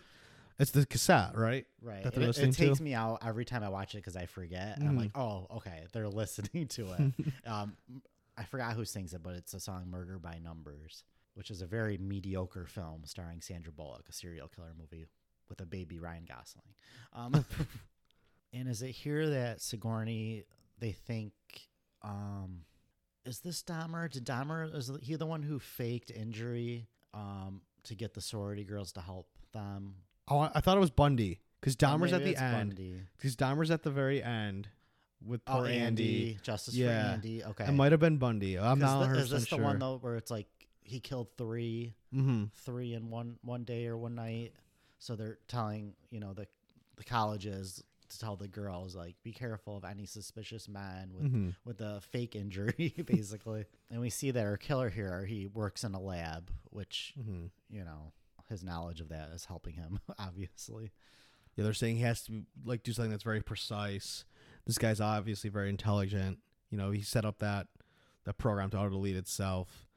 It's the cassette, right? Right. it, it takes to? me out every time I watch it because I forget. And I'm like, oh, okay, they're listening to it. um, I forgot who sings it, but it's a song "Murder by Numbers," which is a very mediocre film starring Sandra Bullock, a serial killer movie with a baby Ryan Gosling. Um, and is it here that Sigourney they think? Um, is this Dahmer? Did Dahmer is he the one who faked injury um, to get the sorority girls to help them? Oh, I I thought it was Bundy because Dahmer's at the end. Bundy. Because Dahmer's at the very end with Oh, poor Andy. Andy, Justice Yeah. for Andy. Okay, It might have been Bundy. I'm not the- 100% is this sure. the one though where it's like he killed three, Mm-hmm. three in one one day or one night? So they're telling you know the the colleges to tell the girls like be careful of any suspicious man with Mm-hmm. with a fake injury basically. and we see that our killer here he works in a lab, which Mm-hmm. you know his knowledge of that is helping him obviously. Yeah, they're saying he has to like do something that's very precise. This guy's obviously very intelligent. You know, he set up that that program to auto delete itself.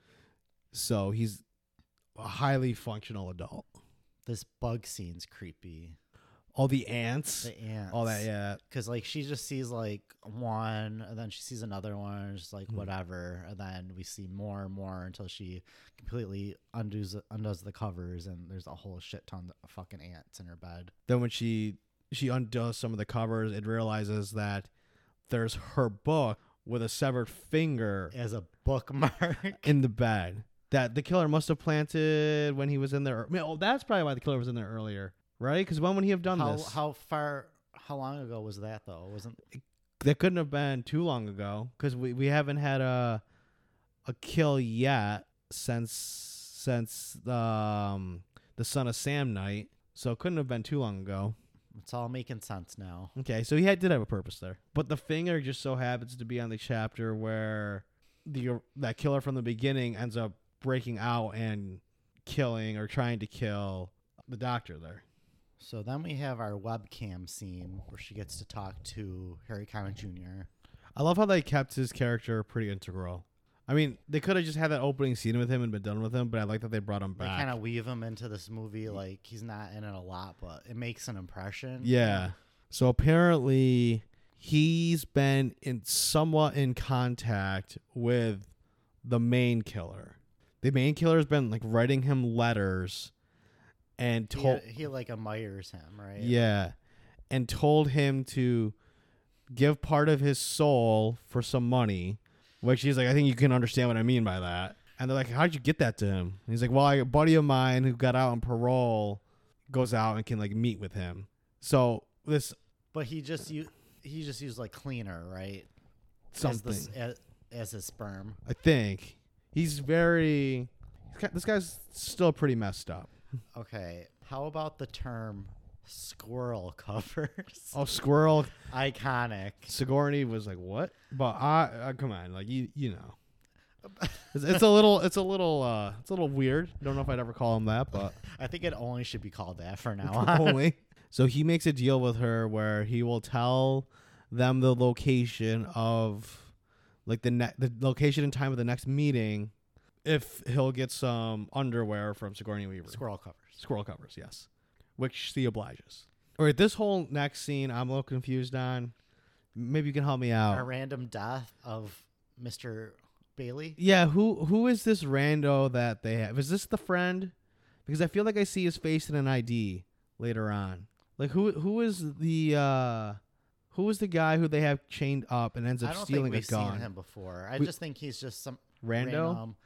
So he's a highly functional adult. This bug scene's creepy. All the ants, The ants. all that, yeah. because like she just sees like one and then she sees another one and just like Mhm. whatever and then we see more and more until she completely undoes undoes the covers and there's a whole shit ton of fucking ants in her bed Then when she she undoes some of the covers, it realizes that there's her book with a severed finger as a bookmark in the bed that the killer must have planted when he was in there. I mean, oh, that's probably why the killer was in there earlier, right? Because when would he have done how this? how far how long ago was that though wasn't that couldn't have been too long ago because we, we haven't had a a kill yet since since um the son of Sam night. So it couldn't have been too long ago. It's all making sense now. Okay, so he had, did have a purpose there. But the finger just so happens to be on the chapter where the that killer from the beginning ends up breaking out and killing or trying to kill the doctor there. So then we have our webcam scene where she gets to talk to Harry Connick Jr. I love how they kept his character pretty integral. I mean, they could have just had that opening scene with him and been done with him, but I like that they brought him back. They kind of weave him into this movie like he's not in it a lot, but it makes an impression. Yeah. So apparently he's been in somewhat in contact with the main killer. The main killer's been like writing him letters and told he like admires him, right? yeah, and told him to give part of his soul for some money, which he's like I think you can understand what I mean by that. And they're like, "How'd you get that to him?" And he's like, "Well, a buddy of mine who got out on parole goes out and can like meet with him." So this But he just u- he just used like cleaner, right? something. As, the, as, as his sperm. I think he's very. This guy's still pretty messed up. Okay. How about the term squirrel covers? Oh, squirrel Iconic. Sigourney was like, "What?" But I, uh, come on, like you, you know, it's, it's a little, it's a little, uh, it's a little weird. Don't know if I'd ever call him that, but I think it only should be called that for now on. only. So he makes a deal with her where he will tell them the location of, like the ne- the location and time of the next meeting, if he'll get some underwear from Sigourney Weaver. Squirrel covers. Squirrel covers, yes. Which she obliges. All right, this whole next scene I'm a little confused on. Maybe you can help me out. A random death of Mr. Bailey. Yeah, who who is this rando that they have? Is this the friend? Because I feel like I see his face in an ID later on. Like who who is the uh who is the guy who they have chained up and ends I up don't stealing think we've a gun? seen him before. I We- just think he's just some Rando? random-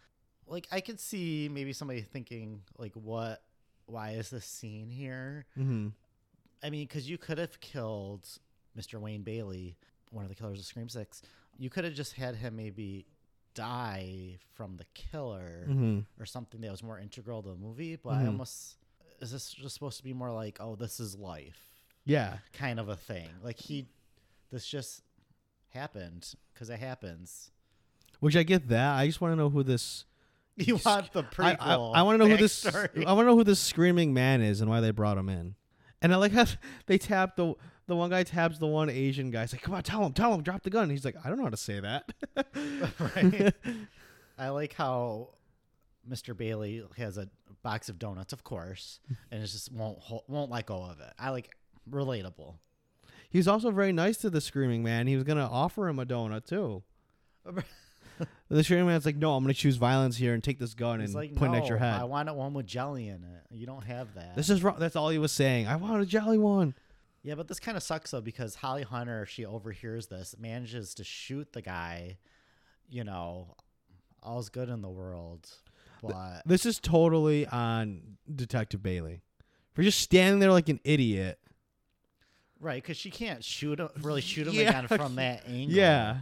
Like I could see maybe somebody thinking like, "What? Why is this scene here?" Mm-hmm. I mean, because you could have killed Mr. Wayne Bailey, one of the killers of Scream Six. You could have just had him maybe die from the killer Mm-hmm. or something that was more integral to the movie. But I Mhm. almost is this just supposed to be more like, "Oh, this is life," Yeah. kind of a thing. Like he, this just happened because it happens. Which I get that. I just want to know who this You want the I, prequel? I, want to know who this. backstory. I want to know who this screaming man is and why they brought him in. And I like how they tap the the one guy taps the one Asian guy. He's like, "Come on, tell him, tell him, drop the gun." He's like, "I don't know how to say that." right. I like how Mr. Bailey has a box of donuts, of course, and it just won't won't let go of it. I like relatable. He's also very nice to the screaming man. He was gonna offer him a donut too. The screaming man's like, "No, I'm gonna choose violence here and take this gun He's and like, point no, it at your head." I want one with jelly in it. You don't have that. this is wrong. That's all he was saying. I want a jelly one. yeah, but this kind of sucks though because Holly Hunter, if she overhears this, manages to shoot the guy. You know, all's good in the world, but This is totally on Detective Bailey for just standing there like an idiot. right because she can't shoot him, really shoot him Yeah. again from that angle. Yeah.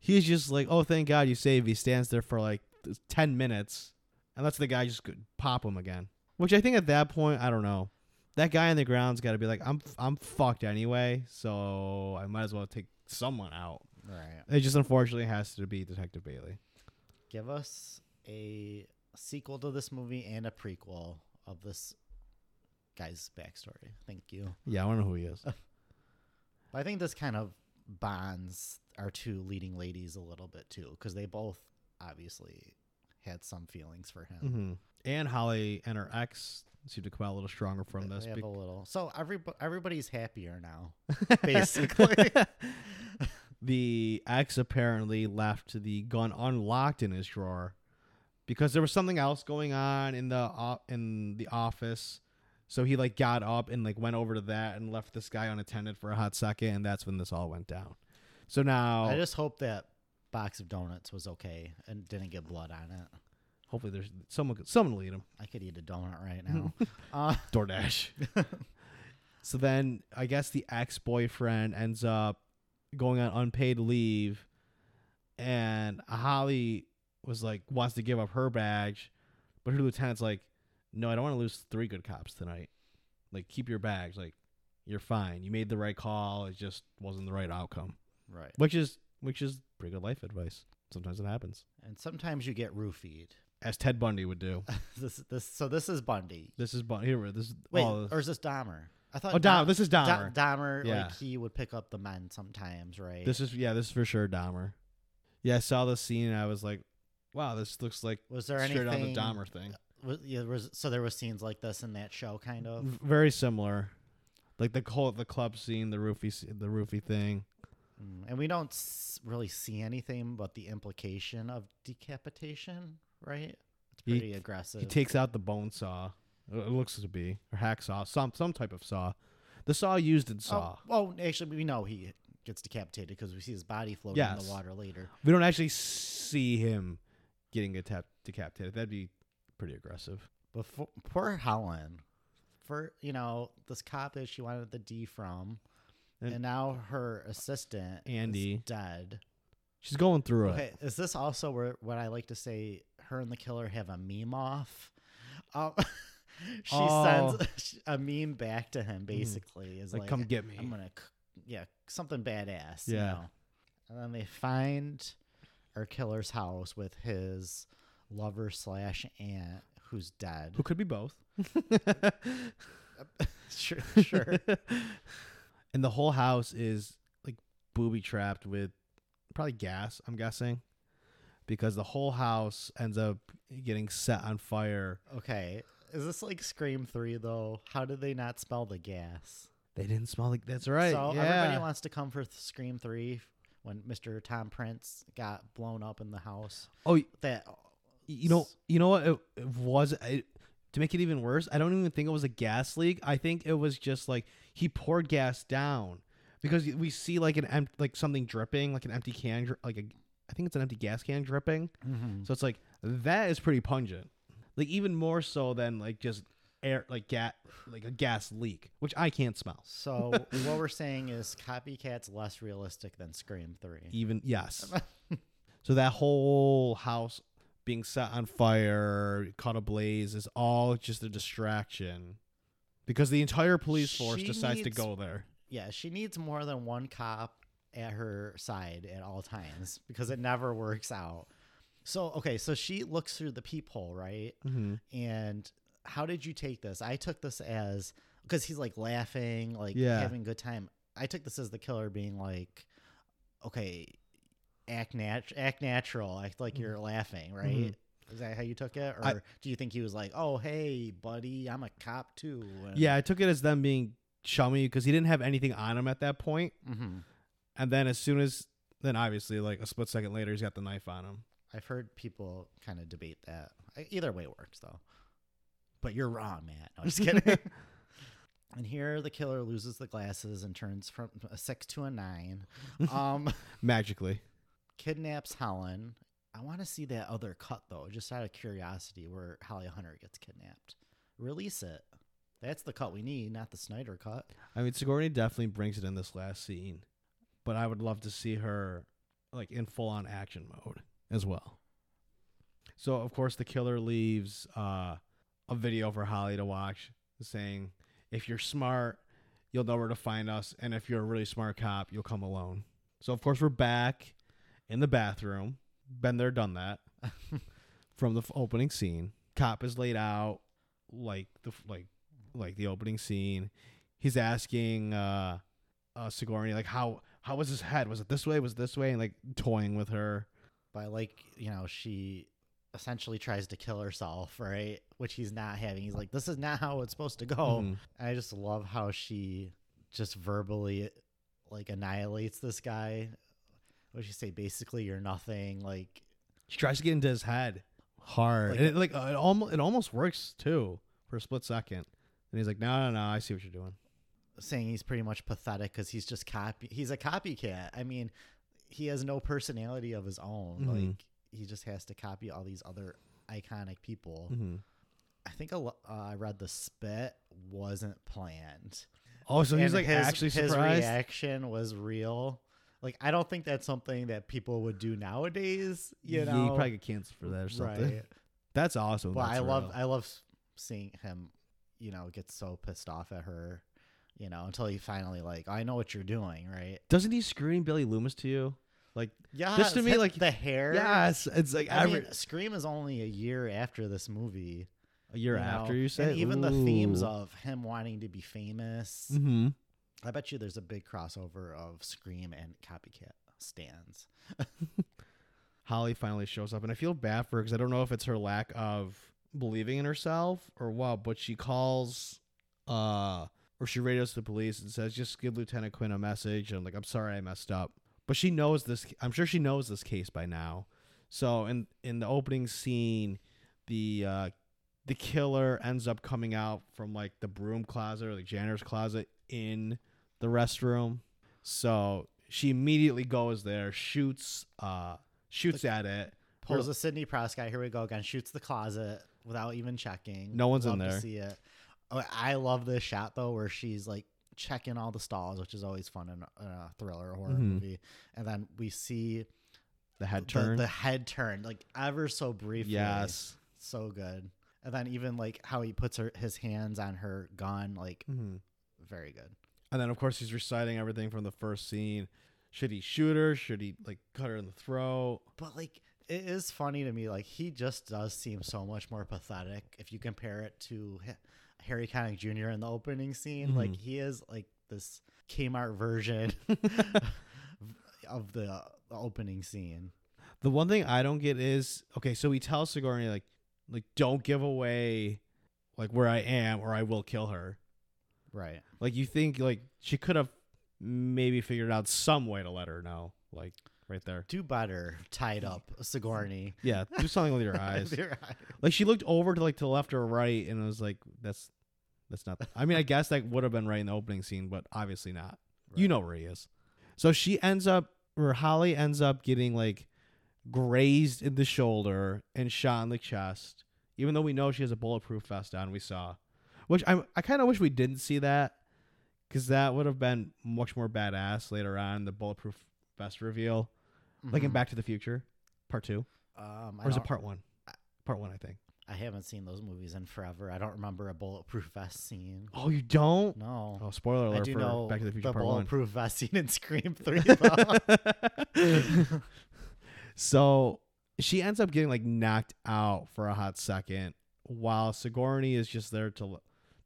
He's just like, oh, thank God you saved. He stands there for like 10 minutes and lets the guy just pop him again. Which I think at that point, I don't know. That guy on the ground's got to be like, I'm I'm fucked anyway, so I might as well take someone out. right. It just unfortunately has to be Detective Bailey. give us a sequel to this movie and a prequel of this guy's backstory. Thank you. Yeah, I don't know who he is. I think this kind of bonds our two leading ladies a little bit too, because they both obviously had some feelings for him. hmm And Holly and her ex seem to come out a little stronger from They this. have bec- a little. So everybody, everybody's happier now, basically. the ex apparently left the gun unlocked in his drawer because there was something else going on in the o- in the office. So he like got up and like went over to that and left this guy unattended for a hot second, and that's when this all went down. So now, I just hope that box of donuts was okay and didn't get blood on it. hopefully, there's someone could- someone will eat him. I could eat a donut right now. uh, DoorDash. so then I guess the ex boyfriend ends up going on unpaid leave, and Holly was like wants to give up her badge, but her lieutenant's like, no, I don't want to lose three good cops tonight. Like, keep your bags. Like, you're fine. You made the right call. It just wasn't the right outcome. Right. Which is which is pretty good life advice. Sometimes it happens, And sometimes you get roofied. as Ted Bundy would do. this this so this is Bundy. This is Bundy. Here, this is Wait, oh, or is this Dahmer? I thought oh, Dom. This is Da- Dahmer. Dahmer, Yeah. like he would pick up the men sometimes, right? This is yeah. This is for sure Dahmer. Yeah, I saw the scene and I was like, wow, this looks like was there straight out anything? the Dahmer thing. Yeah, was so there was scenes like this in that show, kind of. V- Very similar, like the the club scene, the roofie, the roofie thing. Mm, And we don't s- really see anything but the implication of decapitation, right? It's He- pretty aggressive. He takes out the bone saw. It looks to be or hacksaw, some some type of saw. The saw used in Saw. Oh, oh, actually, we know he gets decapitated because we see his body floating in the water later. We don't actually see him getting a tap- decapitated. That'd be pretty aggressive. But for, poor Helen, for you know this cop that she wanted the D from, And- and, now her assistant Andy. is dead. She's going through it. Okay, is this also where what I like to say? Her and the killer have a meme off. Um, she Oh. sends a meme back to him. Basically, is Like, like, come get me. I'm gonna, yeah, something badass. Yeah. You know? And then they find our killer's house with his lover slash aunt who's dead. Who could be both? sure, sure. and the whole house is like booby trapped with probably gas, I'm guessing. Because the whole house ends up getting set on fire. Okay, is this like Scream Three though? How did they not smell the gas? They didn't smell like that's right. So yeah. everybody wants to come for Scream Three when Mr. Tom Prinze got blown up in the house. oh, That you know, you know what? It, it was it, to make it even worse. I don't even think it was a gas leak. I think it was just like he poured gas down because we see like an empty, like something dripping, like an empty can, like a, I think it's an empty gas can dripping. Mm-hmm. So it's like that is pretty pungent. Like even more so than like just air like gas like a gas leak, which I can't smell. So what we're saying is Copycat's less realistic than Scream Three. Even yes. so that whole house being set on fire, caught ablaze is all just a distraction. Because the entire police force She decides to go there. Yeah, she needs more than one cop at her side at all times because it never works out. So okay, so she looks through the peephole, right? Mm-hmm. And how did you take this? I took this as because he's like laughing, like Yeah. having a good time. I took this as the killer being like, okay, act nat- act natural, act like you're laughing, right? Mhm. Is that how you took it, or I- do you think he was like, "Oh, hey, buddy, I'm a cop too"? And- Yeah, I took it as them being chummy because he didn't have anything on him at that point. Mhm. And then as soon as then obviously like a split second later he's got the knife on him. I've heard people kind of debate that. Either way works though. But you're wrong, Matt. No, I'm just kidding. and here the killer loses the glasses and turns from a six to a nine. Um, Magically. Kidnaps Helen. I want to see that other cut though, just out of curiosity, where Holly Hunter gets kidnapped. Release it. That's the cut we need, not the Snyder cut. I mean Sigourney definitely brings it in this last scene. But I would love to see her like in full on action mode as well. So of course the killer leaves uh, a video for Holly to watch saying, If you're smart, you'll know where to find us, and if you're a really smart cop, you'll come alone. So of course we're back in the bathroom. Been there, done that. From the f- opening scene, cop is laid out like the f- like like the opening scene. He's asking uh, uh Sigourney like how how was his head? Was it this way? Was it this way? And like toying with her. But like, you know, she essentially tries to kill herself, right? Which he's not having. He's like, this is not how it's supposed to go. Mhm. I just love how she just verbally like annihilates this guy. What she say? Basically, you're nothing. Like, She tries to get into his head hard, Like- and it, like uh, it almost it almost works too for a split second. And he's like, "No, no, no, I see what you're doing." saying he's pretty much pathetic because he's just copy. He's a copycat. I mean, he has no personality of his own. Mhm. Like, he just has to copy all these other iconic people. hmm I think a lo- uh, I read the spit wasn't planned. Oh, so he's like his, actually his reaction was real. Like I don't think that's something that people would do nowadays. You know, Yeah, know, you probably get canceled for that or something. right? That's awesome. Well, That's I love. I love seeing him, you know, get so pissed off at her, you know, until he finally like, I know what you're doing, right? Doesn't he scream Billy Loomis to you? Like Yeah, Just to me, like- the hair. yes, it's like I every mean, Scream is only a year after this movie. a year you know, after you say and even the themes of him wanting to be famous. Mm-hmm. I bet you there's a big crossover of Scream and Copycat stands. Holly finally shows up, and I feel bad for her because I don't know if it's her lack of believing in herself or what, but she calls, uh, or she radios the police and says, "Just give Lieutenant Quinn a message." And like, "I'm sorry, I messed up," but she knows this. I'm sure she knows this case by now. So in in the opening scene, the uh, the killer ends up coming out from like the broom closet or the janitor's closet in the restroom. So she immediately goes there, shoots, uh, shoots at it. Pulls a Sidney Prescott. Here we go again. Shoots the closet without even checking. No one's in Love to there. see it. Oh, I love this shot though, where she's like checking all the stalls, which is always fun in a, in thriller or horror Mhm. movie. And then we see The head the, turn. the head turn, like ever so briefly. yes. so good. And then even like how he puts her his hands on her gun, like hmm very good. And then of course he's reciting everything from the first scene. Should he shoot her? Should he like cut her in the throat? But like it is funny to me, like he just does seem so much more pathetic if you compare it to Harry Connick Jr. in the opening scene. Like Mhm. he is like this Kmart version of the, the opening scene. The one thing I don't get is okay. So he tells Sigourney like, like don't give away, like where I am, or I will kill her. Right. Like you think like she could have maybe figured out some way to let her know, like right there. Do better, tied up Sigourney. Yeah, do something with your eyes. Your eye- Like she looked over to like to the left or right, and it was like, that's that's not. I mean, I guess that would have been right in the opening scene, but obviously not. You know where he is. So she ends up, or Holly ends up getting like grazed in the shoulder and shot in the chest. Even though we know she has a bulletproof vest on, we saw, which I I kind of wish we didn't see that, because that would have been much more badass later on the bulletproof vest reveal, like in Mhm. Back to the Future, Part Two, Um, or is it Part One? Part One, I think. I haven't seen those movies in forever. I don't remember a bulletproof vest scene. Oh, you don't? No. Oh, spoiler alert I do for know Back to the Future the Part One. bulletproof vest scene in Scream 3, so she ends up getting like knocked out for a hot second, while Sigourney is just there to.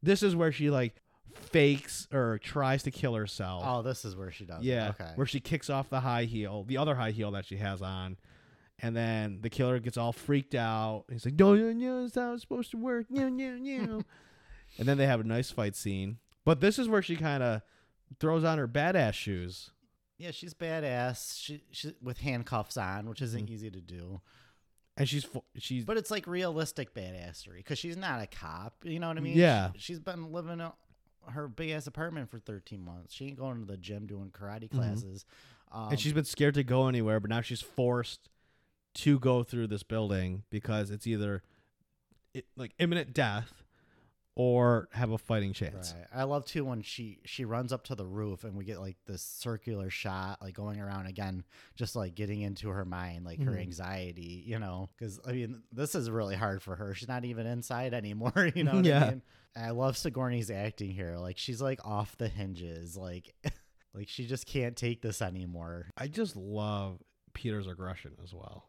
This is where she like fakes or tries to kill herself. oh, this is where she does yeah, it. Okay. where she kicks off the high heel, the other high heel that she has on. And then the killer gets all freaked out. He's like, "No, no, no, it's how it's supposed to work." No, no, no. and then they have a nice fight scene. But this is where she kind of throws on her badass shoes. Yeah, she's badass. She, she with handcuffs on, which isn't Mhm. easy to do. And she's she's But it's like realistic badassery because she's not a cop. You know what I mean? Yeah. She, has been living in her big ass apartment for 13 months. She ain't going to the gym doing karate Mhm. classes. Um, and she's been scared to go anywhere, but now she's forced to go through this building because it's either it, like imminent death or have a fighting chance. Right. I love too when she she runs up to the roof and we get like this circular shot, like going around again, just like getting into her mind, like her Mhm. anxiety, you know? Because I mean, this is really hard for her. She's not even inside anymore, you know? What Yeah. I, mean? And I love Sigourney's acting here. Like she's like off the hinges, like like she just can't take this anymore. I just love Peter's aggression as well.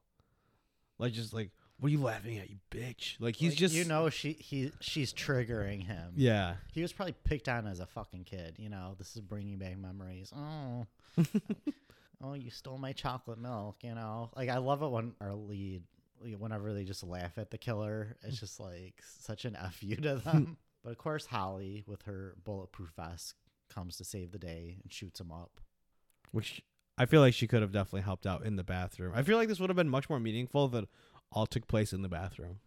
Like just like, what are you laughing at, you bitch? Like he's Like, just you know she he she's triggering him. yeah. He was probably picked on as a fucking kid. You know, this is bringing back memories. Oh, oh, you stole my chocolate milk. You know, like I love it when our lead, whenever they just laugh at the killer, it's just like such an fu to them. but of course, Holly with her bulletproof vest comes to save the day and shoots him up. Which I feel like she could have definitely helped out in the bathroom. I feel like this would have been much more meaningful it all took place in the bathroom.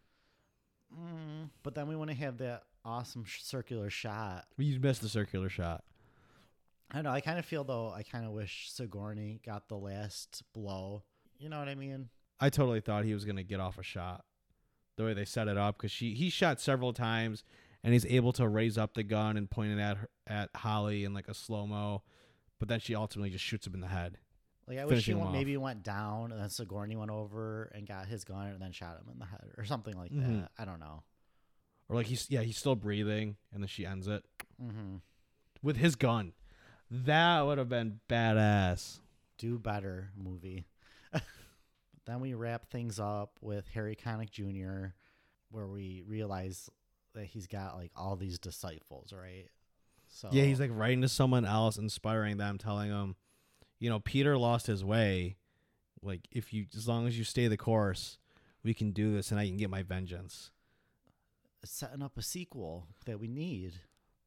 Mm, but then we want to have that awesome sh- circular shot. You missed the circular shot. I don't know. I kind of feel though. I kind of wish Sigourney got the last blow. You know what I mean? I totally thought he was gonna get off a shot. The way they set it up, because she he shot several times, and he's able to raise up the gun and point it at her, at Holly in like a slow mo, but then she ultimately just shoots him in the head. Like I wish he went, maybe went down and then Sigourney went over and got his gun and then shot him in the head or something like Mhm. that. I don't know. or like he's yeah he's still breathing, and then she ends it Mm-hmm. with his gun. That would have been badass. Do better movie. then we wrap things up with Harry Connick Jr., where we realize that he's got like all these disciples, right? So Yeah, he's like writing to someone else, inspiring them, telling them, you know, Peter lost his way. Like if you, as long as you stay the course, we can do this, and I can get my vengeance setting up a sequel that we need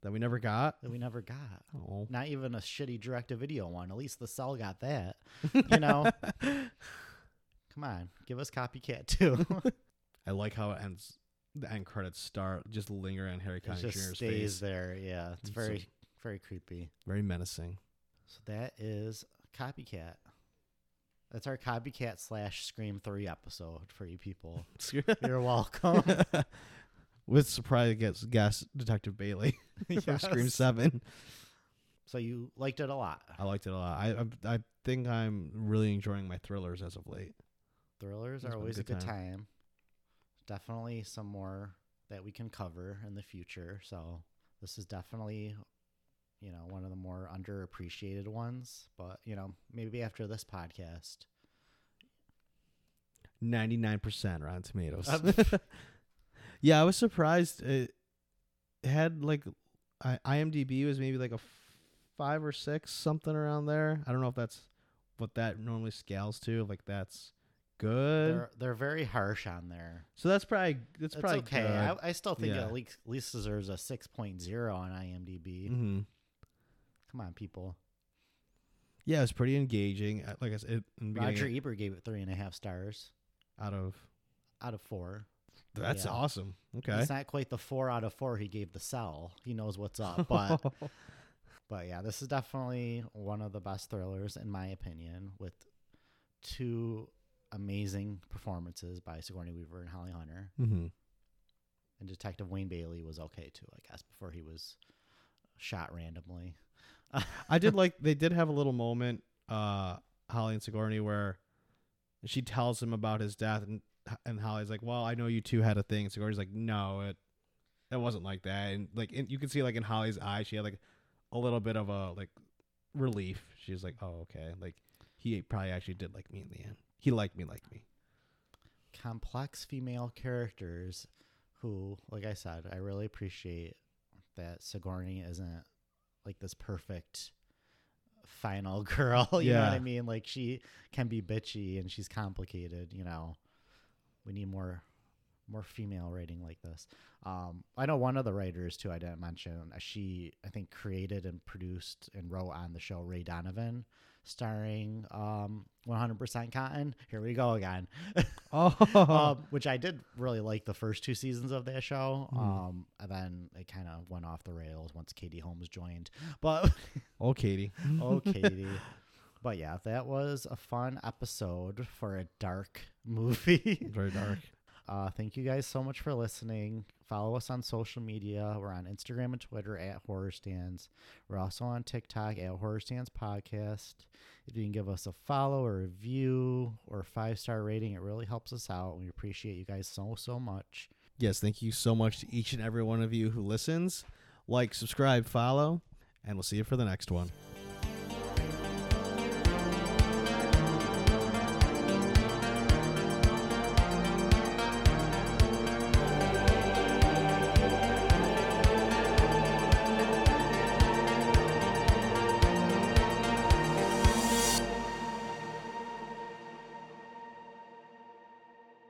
that we never got. that we never got. Oh, Not even a shitty direct to video one. At least the cell got that. You know? Come on, give us copycat too. I like how it ends. The end credits start just lingering on Harry it Connick just Jr.'s stays face. there. Yeah, it's It's so- very, very creepy. Very menacing. So that is copycat. That's our copycat slash Scream Three episode for you people. You're welcome. With surprise guest, guest Detective Bailey from Scream Seven. So you liked it a lot. I liked it a lot. I I, I think I'm really enjoying my thrillers as of late. Thrillers It's are been a always a good good time. Definitely some more that we can cover in the future. So this is definitely, you know, one of the more underappreciated ones. But you know, maybe after this podcast, Ninety nine percent Rotten Tomatoes. Um, yeah, I was surprised. It had like I, IMDb was maybe like a f- five or six, something around there. I don't know if that's what that normally scales to. Like that's good. they're they're very harsh on there. so that's probably that's probably okay. I, I still think Yeah. it at least, at least deserves a six on IMDb. hmm Come on, people. Yeah, it's pretty engaging. Uh, Like I said, in Roger Ebert gave it three and a half stars out of out of four. that's Yeah. awesome. Okay. It's not quite the four out of four he gave the cell. He knows what's up, but but yeah, this is definitely one of the best thrillers in my opinion, with two amazing performances by Sigourney Weaver and Holly Hunter, hmm and Detective Wayne Bailey was okay too, I guess, before he was shot randomly. I did like they did have a little moment, uh, Holly and Sigourney, where she tells him about his death, and and Holly's like, "Well, I know you two had a thing." And Sigourney's like, "No, it it wasn't like that." And like in, you can see, like in Holly's eye, she had like a little bit of a like relief. She's like, "Oh, okay." Like he probably actually did like me in the end. He liked me, like me. complex female characters who, like I said, I really appreciate that Sigourney isn't like this perfect final girl. You know what I mean? Like she can be bitchy and she's complicated. You know, we need more more female writing like this. Um, I know one of the writers too. I didn't mention. uh, She I think created and produced and wrote on the show Ray Donovan, starring um 100% Cotton. Here we go again. Oh, um, which I did really like the first two seasons of that show. Mhm. Um, and then it kind of went off the rails once Katie Holmes joined. But oh, Katie. oh, Katie. But yeah, that was a fun episode for a dark movie. Very dark. Uh, thank you guys so much for listening. Follow us on social media. We're on Instagram and Twitter at Horror Stans. We're also on TikTok at Horror Stans Podcast. If you can give us a follow, or review, or five star rating, it really helps us out. We appreciate you guys so, so much. Yes, thank you so much to each and every one of you who listens. Like, subscribe, follow, and we'll see you for the next one.